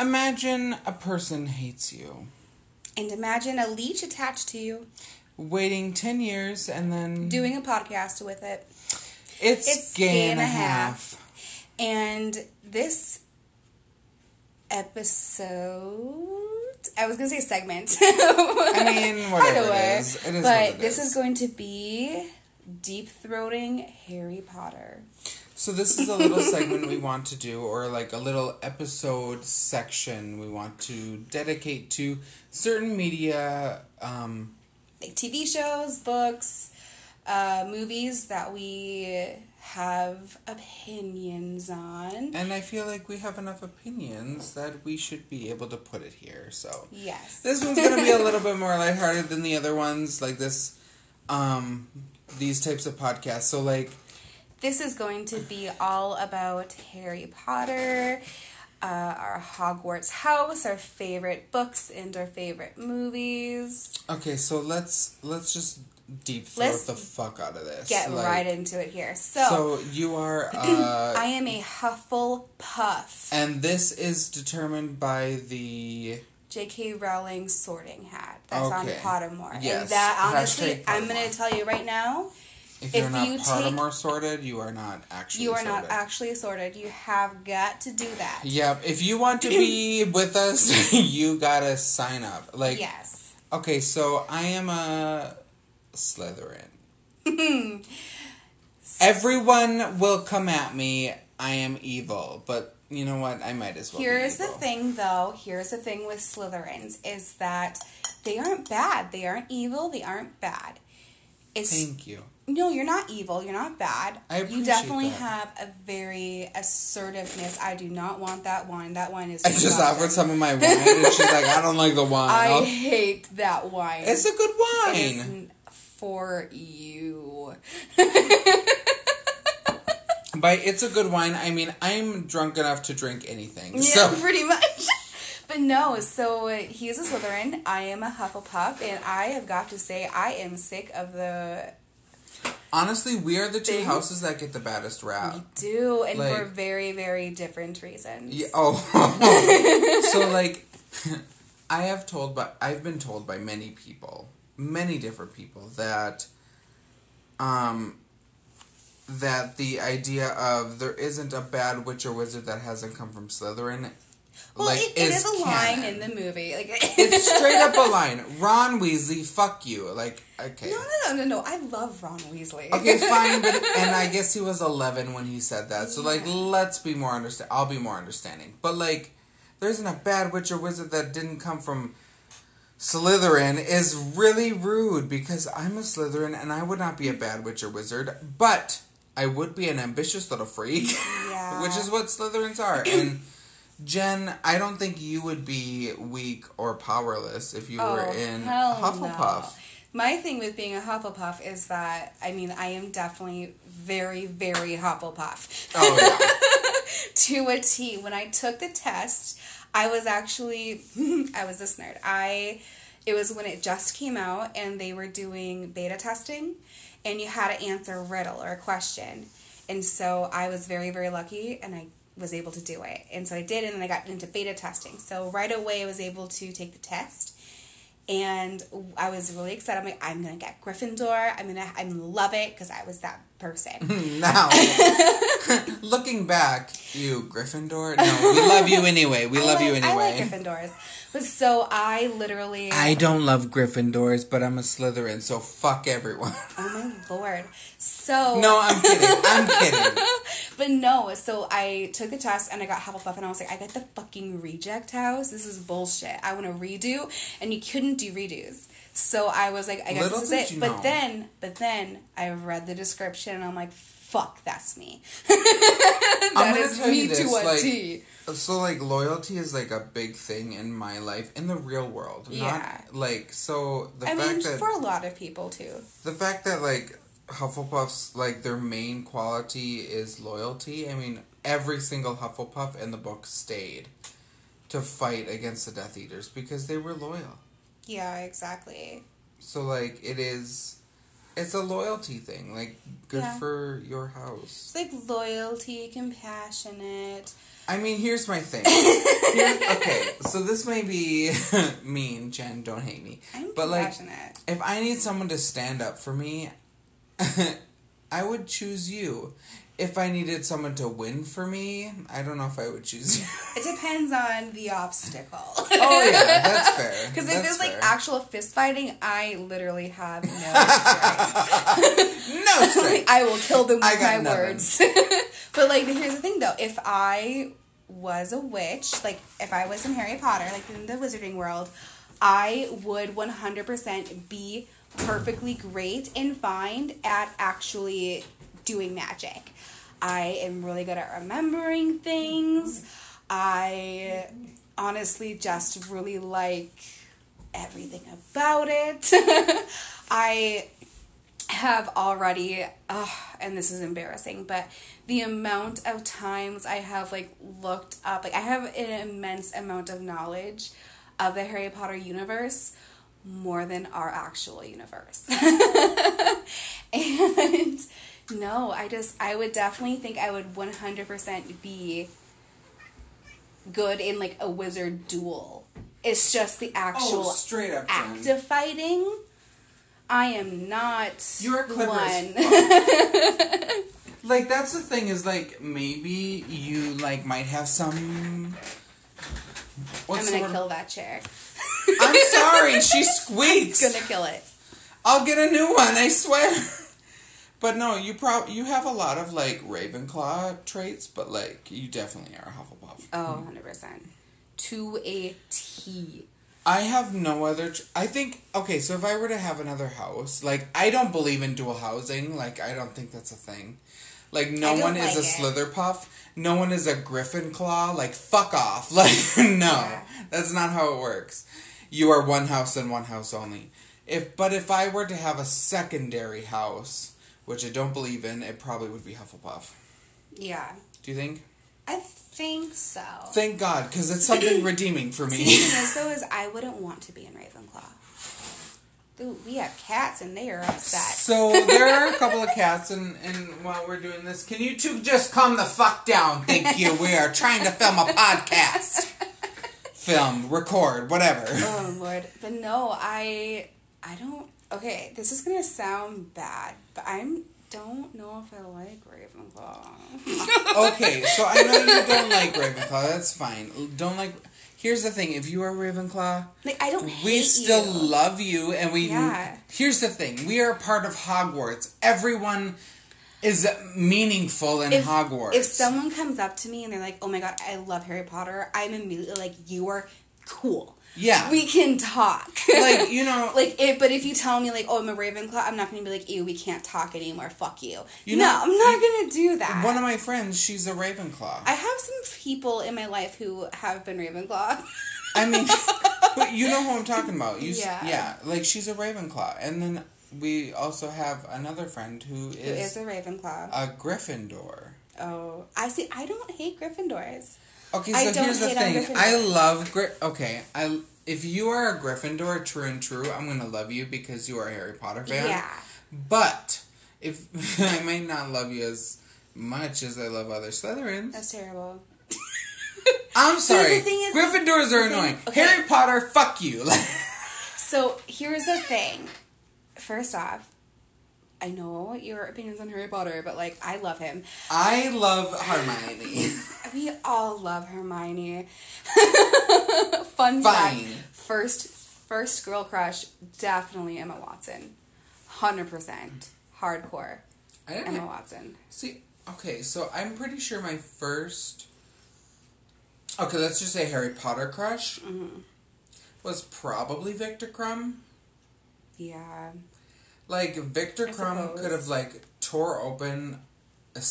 Imagine a person hates you, And imagine a leech attached to you, waiting 10 years, and then doing a podcast with it. it's, it's gay, gay and a half. And this episode, I was gonna say segment. I mean, whatever way, it is. It is but it this is. is going to be deep throating Harry Potter. So this is a little segment we want to do, or like a little episode section we want to dedicate to certain media. Um, like TV shows, books, uh, movies that we have opinions on. and I feel like we have enough opinions that we should be able to put it here. So Yes. this one's gonna be a little bit more lighthearted than the other ones, like this, um, these types of podcasts. So like, This is going to be all about Harry Potter, uh, our Hogwarts house, our favorite books, and our favorite movies. okay, so let's let's just deep throat Let's the fuck out of this. Get Like, right into it here. So, So you are. Uh, I am a Hufflepuff. And this is determined by the. J.K. Rowling sorting hat. That's on Pottermore. Yes. And that, honestly, I'm going to tell you right now, If you're If not you take- Pottermore sorted, you are not actually. Sorted. You are sorted. not actually sorted. You have got to do that. Yep. If you want to be with us, you gotta sign up. Like, yes. okay, so I am a Slytherin. Everyone will come at me. I am evil, but you know what? I might as well. Here's the thing, though. Here's the thing with Slytherins is that they aren't bad. They aren't evil. They aren't bad. It's Thank you. no, you're not evil. You're not bad. I appreciate you definitely that. have a very assertiveness. I do not want that wine. That wine is. I just disgusting. offered some of my wine, and she's like, "I don't like the wine." I I'll- hate that wine. It's a good wine. for you. By it's a good wine, I mean I'm drunk enough to drink anything. Yeah, So pretty much. But no, so uh, he is a Slytherin. I am a Hufflepuff, and I have got to say I am sick of the honestly, we are the two Things. houses that get the baddest rap. do, and for very, very different reasons. Yeah, oh, so like, I have told, but I've been told by many people, many different people that, um, that the idea of there isn't a bad witch or wizard that hasn't come from Slytherin, Well, like it, it is a line in the movie. Like It's straight up a line. Ron Weasley, fuck you. Like, okay. No, no, no, no, no. I love Ron Weasley. Okay, fine, but and I guess he was eleven when he said that. So like, let's be more understand. I'll be more understanding. But like, there isn't a bad witch or wizard that didn't come from Slytherin is really rude because I'm a Slytherin and I would not be a bad witch or wizard, but I would be an ambitious little freak, Yeah. which is what Slytherins are. And Jen, I don't think you would be weak or powerless if you were oh, in Oh, Hufflepuff. no. My thing with being a Hufflepuff is that I mean I am definitely very, very Hufflepuff. Oh yeah. to a T. When I took the test, I was actually I was this nerd. I it was when it just came out and they were doing beta testing and you had to answer a riddle or a question. And so I was very, very lucky and I was able to do it. And so I did and then I got into beta testing. So right away I was able to take the test. And I was really excited. I'm like, I'm gonna get Gryffindor. I'm gonna, I'm gonna love it because I was that person. now, looking back, you Gryffindor. No, we love you anyway. We I love you like- I like anyway. Gryffindors. But so I literally. I don't love Gryffindors, but I'm a Slytherin, so fuck everyone. Oh my lord. So. no, I'm kidding. I'm kidding. But no, so I took the test and I got Hufflepuff and I was like, I got the fucking reject house. This is bullshit. I want to redo, and you couldn't do redos. So I was like, I guess Little this is it. but know. then, but then I read the description and I'm like, fuck, that's me. I'm gonna is tell me you this, to a like, T. So like loyalty is like a big thing in my life in the real world. Yeah. Not like so the I fact mean, that for a lot of people too. the fact that like Hufflepuffs like their main quality is loyalty. I mean, every single Hufflepuff in the book stayed to fight against the Death Eaters because they were loyal. Yeah, exactly. So like it is it's a loyalty thing. Like good Yeah. for your house. It's like loyalty, compassionate. I mean, here's my thing. Here- okay, so this may be mean, Jen. Don't hate me. I'm But, like, compassionate. If I need someone to stand up for me, I would choose you. If I needed someone to win for me, I don't know if I would choose you. it depends on the obstacle. oh yeah, that's fair. Because if it's like actual fist fighting, I literally have no strength. no strength. I will kill them with my nothing. words. but like, here's the thing though: if I was a witch, like if I was in Harry Potter, like in the Wizarding world, I would 100% be perfectly great and fine at actually doing magic. I am really good at remembering things. I honestly just really like everything about it. I have already, ugh, and this is embarrassing, but the amount of times I have like looked up, like I have an immense amount of knowledge of the Harry Potter universe more than our actual universe. and no, I just, I would definitely think I would 100% be good in like a wizard duel. It's just the actual oh, straight up, act of fighting. I am not You're clever one. Like that's the thing is like maybe you like might have some. I'm gonna kill that chair. I'm sorry, she squeaks. Gonna kill it. I'll get a new one, I swear. But no, you prob you have a lot of like Ravenclaw traits, but like you definitely are a Hufflepuff. Oh, 100%. To a T. I have no other. Tr- I think okay. So if I were to have another house, like I don't believe in dual housing. Like I don't think that's a thing. Like no one is a like it. Slitherpuff. No one is a Gryffindor. Like fuck off. Like no, Yeah. that's not how it works. You are one house and one house only. If but if I were to have a secondary house, which I don't believe in, it probably would be Hufflepuff. Yeah. Do you think? I think so. Thank God, because it's something redeeming for me. thing is, though, is I wouldn't want to be in Ravenclaw. Dude, we have cats and they are upset. So there are a couple of cats, and, and while we're doing this, can you two just calm the fuck down? Thank you. We are trying to film a podcast. Film, record, whatever. Oh lord. But no, I I don't okay, this is gonna sound bad, but I'm don't know if I like Ravenclaw. Okay, so I know you don't like Ravenclaw. That's fine. Don't like. Here's the thing: if you are Ravenclaw, like I don't we still you. love you, and we. Yeah. Here's the thing: we are part of Hogwarts. Everyone is meaningful in if, Hogwarts. If someone comes up to me and they're like, "Oh my god, I love Harry Potter," I'm immediately like, "You are cool. yeah, We can talk." like you know, like it, but if you tell me like, "Oh, I'm a Ravenclaw," I'm not gonna be like, "Ew, we can't talk anymore. Fuck you." You no, know- I'm not gonna do that. one of my friends, she's a Ravenclaw. I have some people in my life who have been Ravenclaw. I mean, but you know who I'm talking about. You, yeah. yeah, like she's a Ravenclaw, and then we also have another friend who who is, is a Ravenclaw. a Gryffindor. Oh, I see. I don't hate Gryffindors. Okay, I so don't here's the thing. I love Gry- Okay, I if you are a Gryffindor, true and true, I'm gonna love you because you are a Harry Potter fan. Yeah. But if I might not love you as much as I love other Slytherins, That's terrible. I'm sorry. the thing is- Gryffindors are annoying. okay. Harry Potter, fuck you. So here's the thing. First off, I know your opinions on Harry Potter, but like I love him. I love Hermione. We all love Hermione. Fun Fine. fact: first first girl crush, definitely Emma Watson. Hundred percent hardcore Emma Watson. See, okay, so I'm pretty sure my first. Okay, let's just say Harry Potter crush Mm-hmm. was probably Viktor Krum. Yeah. Like Viktor I Krum suppose. could have like tore open a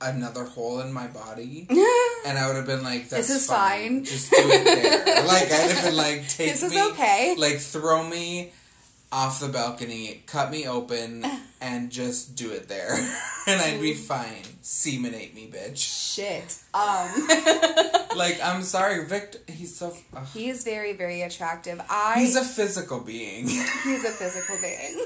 another hole in my body, and I would have been like, "This is fine. Just do it there." like I'd have been like, "Take This is me, okay. like throw me." Off the balcony, cut me open, and just do it there, and I'd be fine. Semenate me, bitch. Shit. Um. Like, I'm sorry, Viktor. He's so. ugh. he is very very attractive. I. He's a physical being. he's a physical being.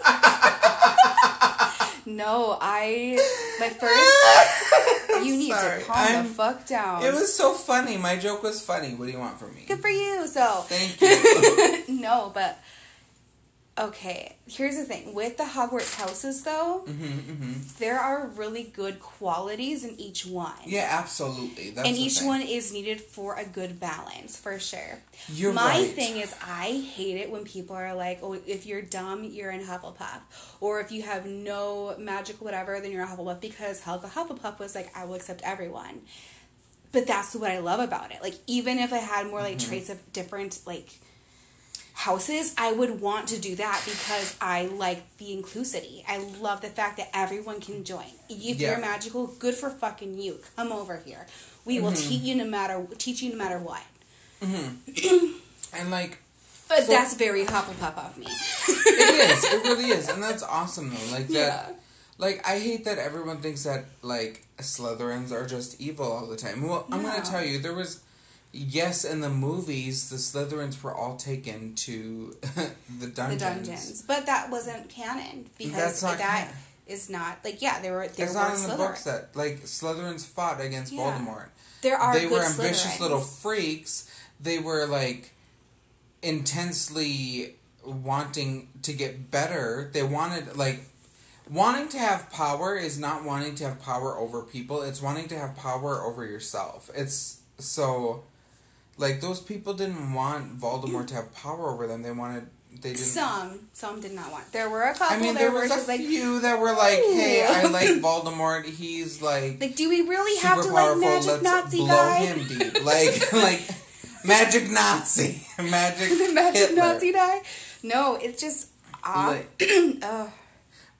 no, I my first. You need Sorry, to calm I'm- the fuck down. It was so funny. My joke was funny. What do you want from me? good for you. So Thank you. no, but okay. Here's the thing with the Hogwarts houses, though, hmm hmm there are really good qualities in each one. Yeah, absolutely. That's and each thing. one is needed for a good balance, for sure. You're My right. thing is, I hate it when people are like, "Oh, if you're dumb, you're in Hufflepuff," or if you have no magic, whatever, then you're a Hufflepuff. Because Helga Hufflepuff was like, "I will accept everyone," but that's what I love about it. Like, even if I had more Mm-hmm. like traits of different like houses, I would want to do that because I like the inclusivity. I love the fact that everyone can join. If Yeah. you're magical, good for fucking you. Come over here. We will Mm-hmm. teach you no matter teach you no matter what. And like, But So- that's very Hufflepuff of me. it is. It really is, and that's awesome though. Like that. Yeah. Like I hate that everyone thinks that like Slytherins are just evil all the time. Well, I'm No. gonna tell you there was. Yes, in the movies, the Slytherins were all taken to the dungeons. The dungeons, but that wasn't canon because That's not that canon. is not like yeah there were there It's were not in the Slytherin. books that like Slytherins fought against Yeah. Voldemort. There are they were ambitious Slytherins. little freaks. They were like intensely wanting to get better. They wanted like wanting to have power is not wanting to have power over people. It's wanting to have power over yourself. It's so like those people didn't want Voldemort to have power over them. They wanted they didn't Some some did not want. There were a couple I mean, there were was a like few that were like, "Hey, I like Voldemort. He's like like do we really have to like magic Let's Nazi blow guy? him deep. Like, like magic Nazi, magic the magic Hitler. Nazi guy? No, it's just ah. Like- Ugh.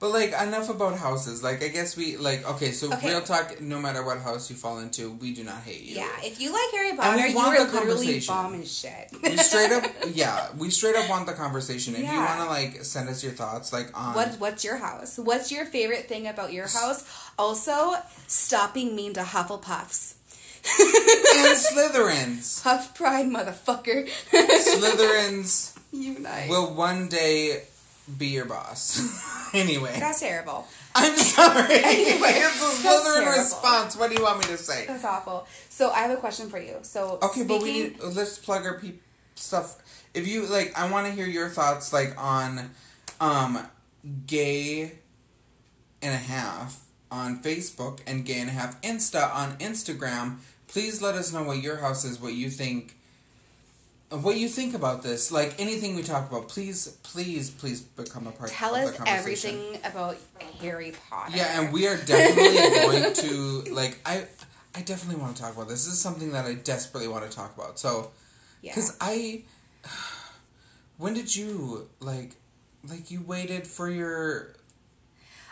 But like, enough about houses. Like, I guess we like. Okay, so Okay. real talk. No matter what house you fall into, we do not hate you. yeah, if you like Harry Potter, we you are the literally conversation. bomb as shit. We straight up, yeah, we straight up want the conversation. If you want to like send us your thoughts, like on What what's your house? What's your favorite thing about your house? Also, stop being mean to Hufflepuffs. and Slytherins. Huff pride, motherfucker. Slytherins Unite. will one day be your boss. anyway, That's terrible. I'm sorry. Anyway, it's a Slytherin response. What do you want me to say? That's awful. So I have a question for you. So Okay, but we need let's plug our peop stuff. If you like, I want to hear your thoughts, like on, um, gay and a half on Facebook and gay and a half Insta on Instagram. Please let us know what your house is, what you think, what you think about this. Like anything we talk about, please, please, please become a part. tell of us the conversation. everything about Harry Potter. Yeah, and we are definitely going to like. I I definitely want to talk about this. This is something that I desperately want to talk about. So. yeah. Because I, when did you like, like you waited for your?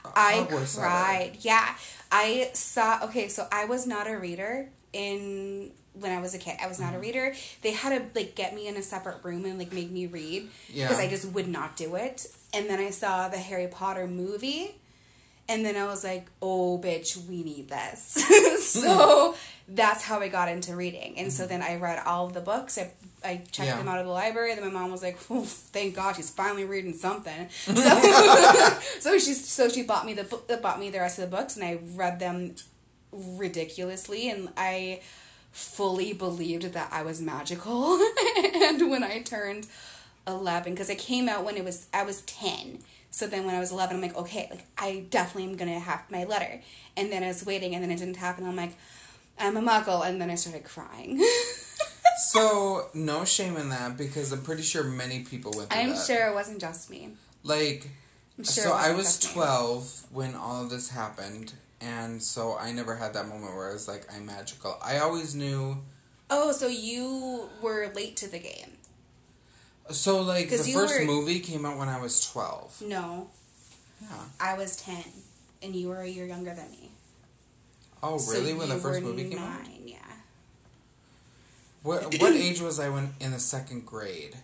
uh, I cried. Yeah, I saw. Okay, so I was not a reader in when I was a kid. I was not a Mm-hmm. reader. They had to like get me in a separate room and like make me read because Yeah. I just would not do it. And then I saw the Harry Potter movie. And then I was like, oh, bitch, we need this. so that's how I got into reading. And so then I read all of the books. I, I checked Mm-hmm. Yeah. them out of the library. Then my mom was like, "Oof, thank God she's finally reading something. So, so she so she bought me the book, bought me the rest of the books, and I read them ridiculously, and I fully believed that I was magical. and when I turned eleven, because I came out when it was I was ten. So then when I was eleven, I'm like, okay, like I definitely am gonna have my letter. And then I was waiting, and then it didn't happen. I'm like, I'm a muggle, and then I started crying. So no shame in that because I'm pretty sure many people went I'm that. sure it wasn't just me. Like, sure so I was just me. 12 when all of this happened, and so I never had that moment where I was like, I'm magical. I always knew. Oh, so you were late to the game? So like the first were- movie came out when I was 12. No, Yeah. I was ten, and you were a year younger than me. Oh So really? when the first movie came out? nine, yeah. What what age was I when in the second grade?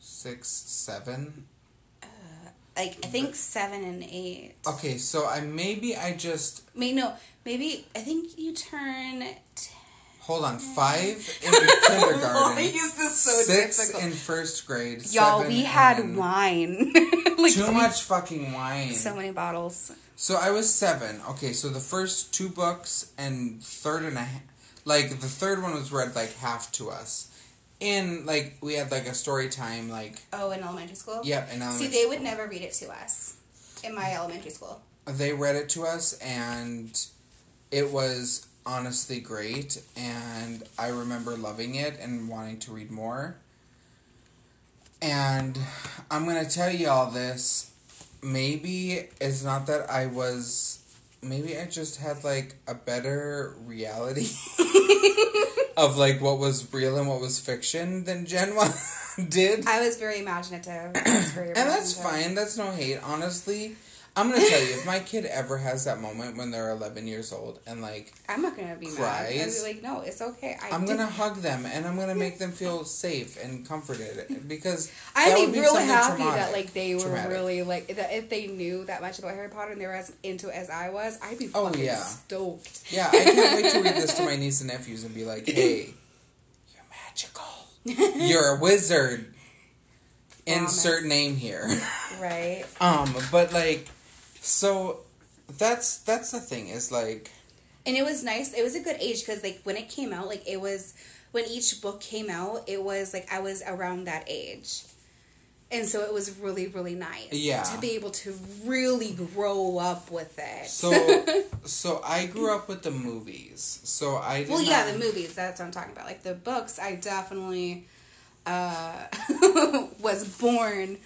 Six, seven. Like I think seven and eight. Okay, so I maybe I just Maybe no, maybe I think you turn. Ten. hold on five in kindergarten, Why is this so six difficult? in first grade. Y'all, we had in- wine. like Too much fucking wine. So many bottles. So I was seven. Okay, so the first two books and third and a ha- like the third one was read like half to us. In like we had like a story time like Oh, in elementary school. yep and See, they would never read it to us in my elementary school. they read it to us and it was honestly great and I remember loving it and wanting to read more. And I'm gonna tell you all this. Maybe it's not that I was. Maybe I just had like a better reality of like what was real and what was fiction than Jen Genwa did. I was very imaginative. Was very And that's fine. That's no hate. Honestly, I'm gonna tell you, if my kid ever has that moment when they're 11 years old and like I'm not gonna be mad. I'd Cries. be like, no, it's okay. I I'm did- gonna hug them and I'm gonna make them feel safe and comforted because I'd be would really happy that like they were Traumatic. really like that if they knew that much about Harry Potter and they were as into it as I was, I'd be Oh, yeah. stoked. Yeah, I can't wait to read this to my niece and nephews and be like, "Hey, you're magical. You're a wizard." Insert name here. Right. Um, but like, so that's that's the thing is like, And it was nice. It was a good age because like when it came out, like it was when each book came out, it was like I was around that age. And so it was really, really nice. Yeah. To be able to really grow up with it. so so I grew up with the movies. So I well, yeah, not- the movies. That's what I'm talking about. Like the books, I definitely uh, was born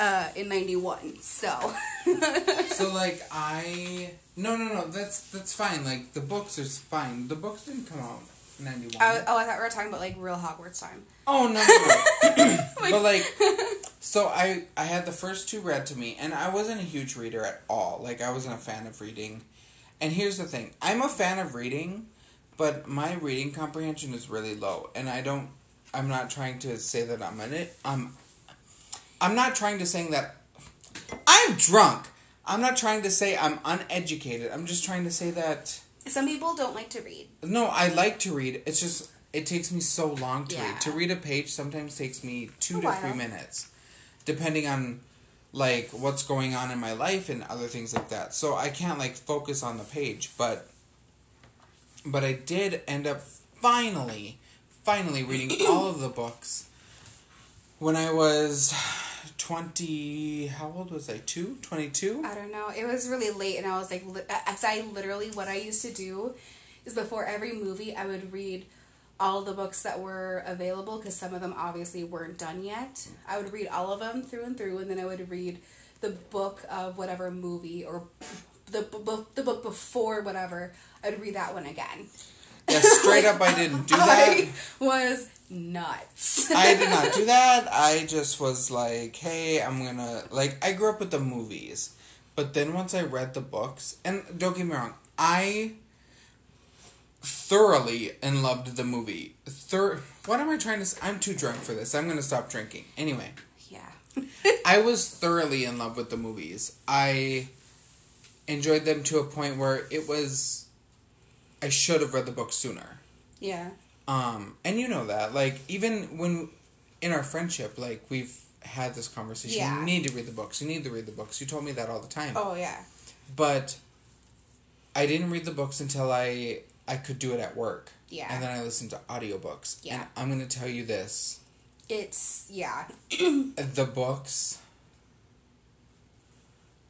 uh, in '91. So So like I no no no that's that's fine. Like the books are fine. The books didn't come out in ninety one. I, oh, I thought we were talking about like real Hogwarts time. Oh no, no, no. but like, so I I had the first two read to me, and I wasn't a huge reader at all. Like I wasn't a fan of reading. And here's the thing: I'm a fan of reading, but my reading comprehension is really low, and I don't. I'm not trying to say that I'm in it. I'm. I'm not trying to saying that. I'm drunk. I'm not trying to say I'm uneducated. I'm just trying to say that. Some people don't like to read. No, I like to read. It's just it takes me so long to Yeah. read. To read a page sometimes takes me two A to while. three minutes, depending on like what's going on in my life and other things like that. So I can't like focus on the page, but but I did end up finally, finally reading all of the books when I was twenty. How old was I? Two? Twenty-two? I don't know. It was really late, and I was like, li- as I literally, what I used to do is before every movie, I would read all the books that were available because some of them obviously weren't done yet. I would read all of them through and through, and then I would read the book of whatever movie or the b- the book before whatever. I'd read that one again. Yeah, straight up, I didn't do that. I was nuts. I did not do that. I just was like, hey, I'm gonna like. I grew up with the movies, but then once I read the books, and don't get me wrong, I thoroughly and loved the movie. Thir- what am I trying to? I'm too drunk for this. I'm gonna stop drinking. Anyway, yeah. I was thoroughly in love with the movies. I enjoyed them to a point where it was. I should have read the book sooner. yeah. Um, and you know that, like, even when in our friendship, like, we've had this conversation. Yeah. You need to read the books. You need to read the books. You told me that all the time. Oh yeah. But I didn't read the books until I I could do it at work. Yeah. And then I listened to audiobooks. Yeah. And I'm going to tell you this. It's yeah. The books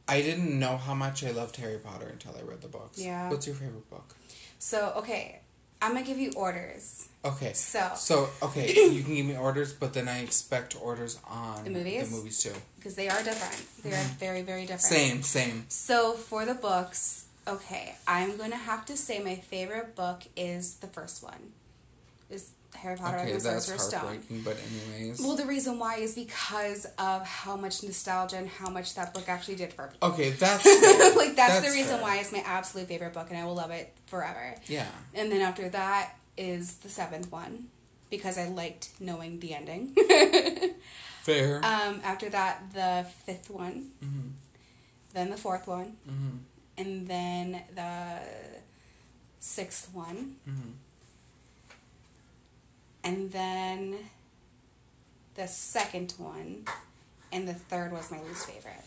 I didn't know how much I loved Harry Potter until I read the books. Yeah. What's your favorite book? So okay, I'm gonna give you orders. Okay. So So okay, you can give me orders, but then I expect orders on The movies? The movies too. because they are different. They are mm-hmm. very very different. Same, same. So for the books, okay, I'm gonna have to say my favorite book is the first one. Is Harry Potter Okay, and the that's Sorcerer's Stone. but anyways. Well, the reason why is because of how much nostalgia and how much that book actually did for me. okay, that's like that's, the reason fair. why it's my absolute favorite book, and I will love it forever. Yeah. And then after that is the seventh one because I liked knowing the ending. Fair. um, after that, the fifth one, hmm then the fourth one, hmm and then the sixth one, hmm and then the second one, and the third was my least favorite.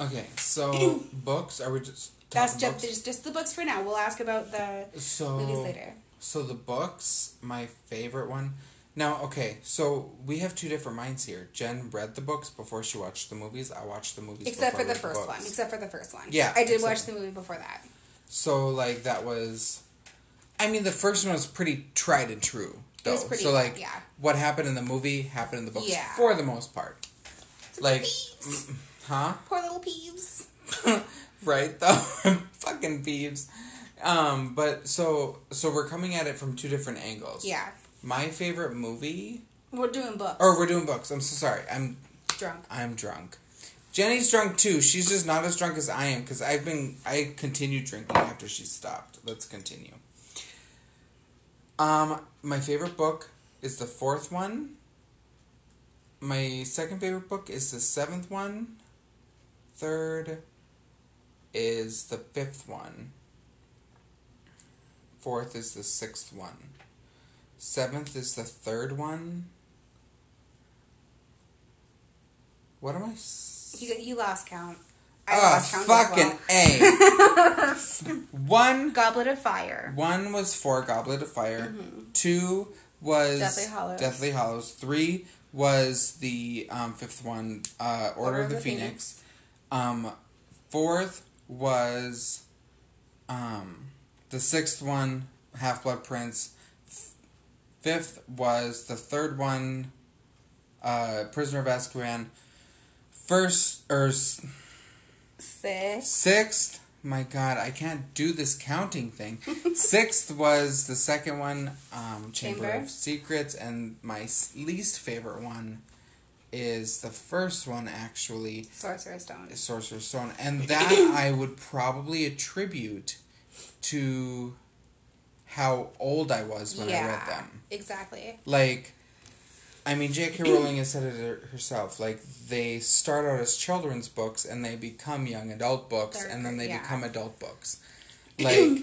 Okay, so books. Are we just That's just, books? just just the books for now. We'll ask about the so movies later. So the books, my favorite one. Now, okay, so we have two different minds here. Jen read the books before she watched the movies. I watched the movies Except before for the first one. Except for the first one. Yeah, I did watch the movie before that. So like that was, I mean, the first one was pretty tried and true. Though. pretty- so like, yeah. what happened in the movie happened in the books Yeah. for the most part. Like, Peeves. mm, huh? Poor little peeves. right though fucking beeves um but so so we're coming at it from two different angles Yeah. my favorite movie We're doing books. or we're doing books i'm so sorry i'm drunk. i'm drunk jenny's drunk too she's just not as drunk as i am because i've been i continued drinking after she stopped let's continue um my favorite book is the fourth one my second favorite book is the seventh one third is the fifth one. Fourth is the sixth one. Seventh is the third one. What am I? S- You, you lost count. I lost count fucking well. a. one. Goblet of Fire. One was for Goblet of Fire. Two was Mm-hmm. Deathly Hallows. Deathly. Three was the um, fifth one, uh, Order, of the, Phoenix. Um, fourth was um, the sixth one, Half Blood Prince. Fifth was the third one, uh, Prisoner of Azkaban. First or s- Six. sixth, my God, I can't do this counting thing. sixth was the second one, um, Chamber, Chamber. of Secrets, and my least favorite one is the first one actually. Sorcerer's Stone. Sorcerer's Stone, and that I would probably attribute to how old I was when I read them. Exactly. Like, I mean, J.K. Rowling has said it herself. Like, they start out as children's books and they become young adult books, They're- and then they yeah. become adult books. Like,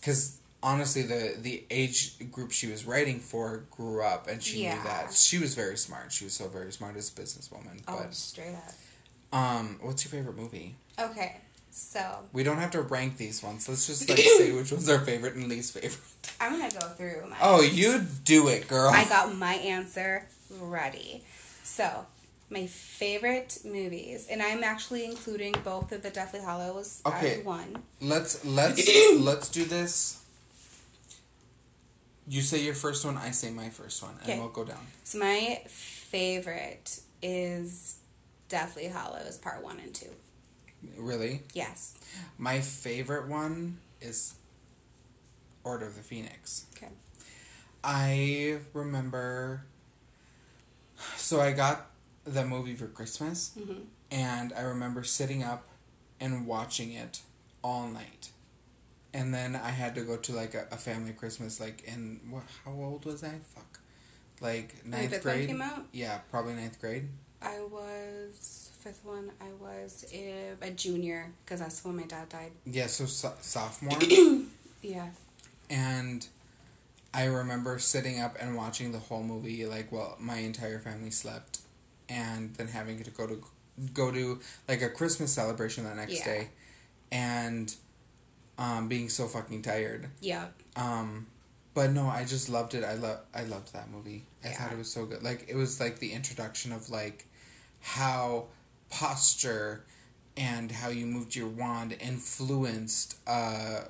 because honestly, the the age group she was writing for grew up, and she Yeah. knew that she was very smart. She was so very smart as a businesswoman. Oh, But straight up. um, what's your favorite movie? Okay, so We don't have to rank these ones. Let's just like say which one's our favorite and least favorite. I'm gonna go through my. Oh, you do it, girl. I got my answer ready. So, my favorite movies, and I'm actually including both of the Deathly Hallows Okay. as one. Let's let's let's do this. You say your first one, I say my first one, and Okay. we'll go down. So, my favorite is Deathly Hallows Part One and Two. Really, Yes. my favorite one is Order of the Phoenix. Okay. I remember. So I got the movie for Christmas, hmm and I remember sitting up and watching it all night. And then I had to go to like a, a family Christmas, like in what? How old was I? Fuck, like ninth one grade. came out, Yeah, probably ninth grade. I was fifth one. I was a, a junior because that's when my dad died. Yeah, so, so sophomore, Yeah. and I remember sitting up and watching the whole movie. Like, well, my entire family slept, and then having to go to go to like a Christmas celebration the next Yeah. day, and um, being so fucking tired. Yeah. Um, but no, I just loved it. I love I loved that movie. I thought it was so good. Like it was like the introduction of like how posture and how you moved your wand influenced uh,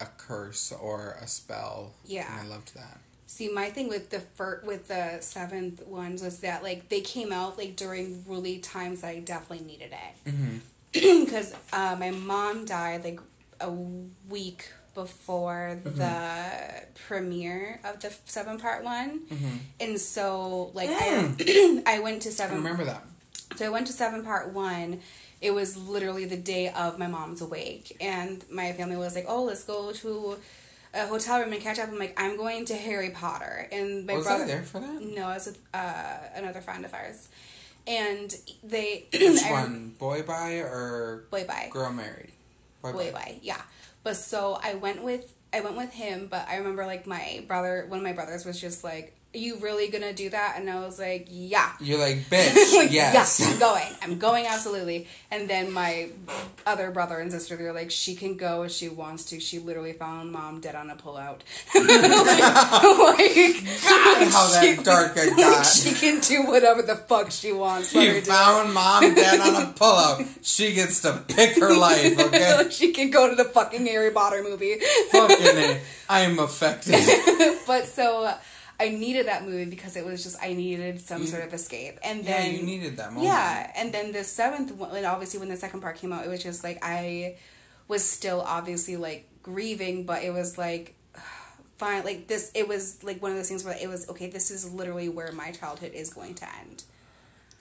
a curse or a spell. Yeah. And I loved that. See, my thing with the fir- with the seventh ones was that like they came out like during really times that I definitely needed it Mm-hmm. because uh, my mom died like a week before Mm-hmm. the premiere of the seven part one, Mm-hmm. and so like I I went to seven. I remember that. So I went to seven part one. It was literally the day of my mom's awake, and my family was like, "Oh, let's go to a hotel room and catch up." I'm like, "I'm going to Harry Potter," and my was brother. I there for that? No, I was with uh, another friend of ours, and they. Which I- one? Boy by or Boy, bye. girl married? Boy, Boy, bye. Yeah, but so I went with I went with him, but I remember like my brother, one of my brothers was just like, you really gonna do that? And I was like, Yeah. You're like, bitch, like, yes. I'm going. I'm going absolutely. And then my other brother and sister, they're like, she can go if she wants to. She literally found mom dead on a pullout. like, like, God, how that dark it like, got. she can do whatever the fuck she wants. You found mom dead on a pullout. She gets to pick her life, okay? She can go to the fucking Harry Potter movie. Fucking A. I'm affected. but so uh, I needed that movie because it was just I needed some You- sort of escape. And Yeah, then you needed that moment. Yeah, and then the seventh one, and obviously when the second part came out, it was just like I was still obviously like grieving, but it was like fine, like this. It was like one of those things where it was okay. This is literally where my childhood is going to end.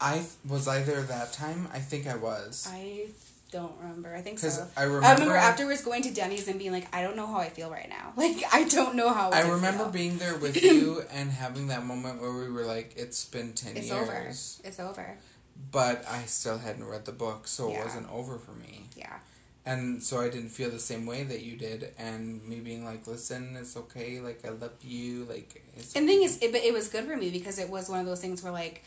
I th- was I there that time? I think I was. I don't remember. I think so. I I remember remember- afterwards going to Denny's and being like, I don't know how I feel right now. Like I don't know how. I remember feel. being there with you and having that moment where we were like, it's been 10 It's years. over. It's over. But I still hadn't read the book, so Yeah. it wasn't over for me. Yeah. And so I didn't feel the same way that you did. And me being like, listen, it's okay. Like, I love you. Like, it's And the thing is, it, it was good for me because it was one of those things where like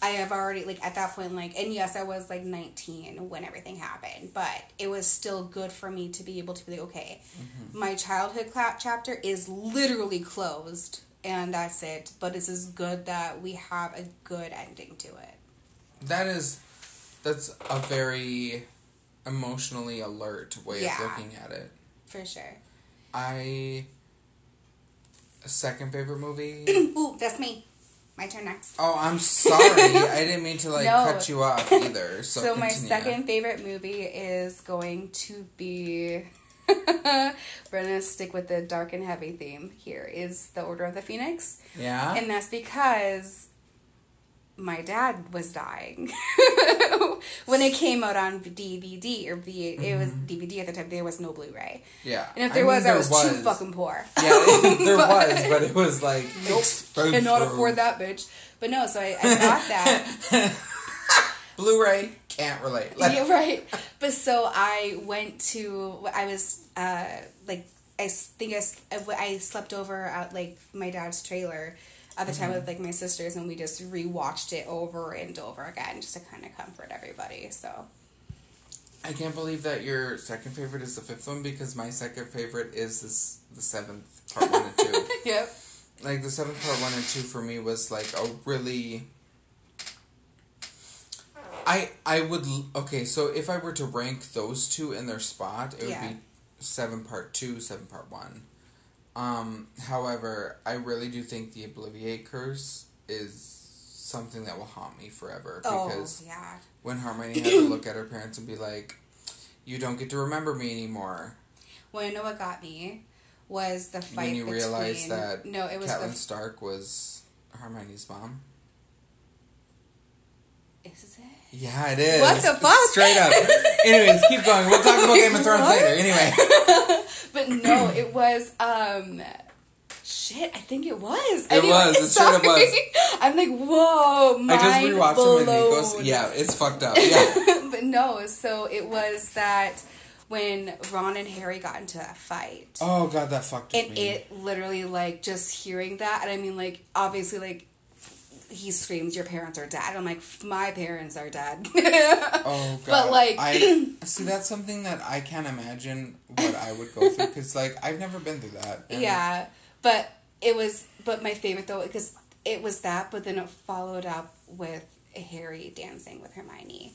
I have already like at that point like and yes I was like 19 when everything happened but it was still good for me to be able to be like okay mm-hmm. my childhood cla chapter is literally closed and that's it but this is good that we have a good ending to it That is, that's a very emotionally alert way Yeah. of looking at it. for sure I. A second favorite movie? ooh that's me my turn next oh, I'm sorry. I didn't mean to, like, No. cut you off either. So, So, my second favorite movie is going to be. We're gonna stick with the dark and heavy theme. Here is the Order of the Phoenix, Yeah? and that's because my dad was dying when it came out on DVD or V. It was DVD at the time. There was no Blu-ray, yeah. and if I there mean, was, I was, too fucking poor. Yeah, there But- was, but it was like. Nope, expensive. cannot afford that bitch. But no, so I, I got that. Blu-ray can't relate. Like, yeah, right. But so I went to. I was uh, like, I think I, I slept over at like my dad's trailer at the time Mm-hmm. with like my sisters, and we just rewatched it over and over again just to kind of comfort everybody. So I can't believe that your second favorite is the fifth one because my second favorite is this the seventh part one and two. yep. Like the seventh part one and two for me was like a really. I I would okay so if I were to rank those two in their spot it would Yeah. be seven part two seven part one. Um, however, I really do think the Obliviate curse is something that will haunt me forever Oh because yeah. when Hermione had to look at her parents and be like, "You don't get to remember me anymore." Well, you know what got me was the fight when you between. realized that no, it was Catelyn the. Stark was Hermione's mom. Is it? Yeah, it is. What the fuck? Straight up. Anyways, keep going. We'll talk about Game of Thrones What? later. Anyway, But no, it was um shit, I think it was. It was, it straight up was. I'm like, whoa, mind I just rewatched him and blown. Nikos. Yeah, it's fucked up. Yeah. but no, so it was that when Ron and Harry got into a fight. Oh god, that fucked and me. it literally like just hearing that and I mean like obviously like he screams your parents are dead. I'm like my parents are dead. Oh god. But, like- I see that's something that I can't imagine what I would go through because like I've never been through that. Yeah, but it was. But my favorite though, because it was that, but then it followed up with Harry dancing with Hermione,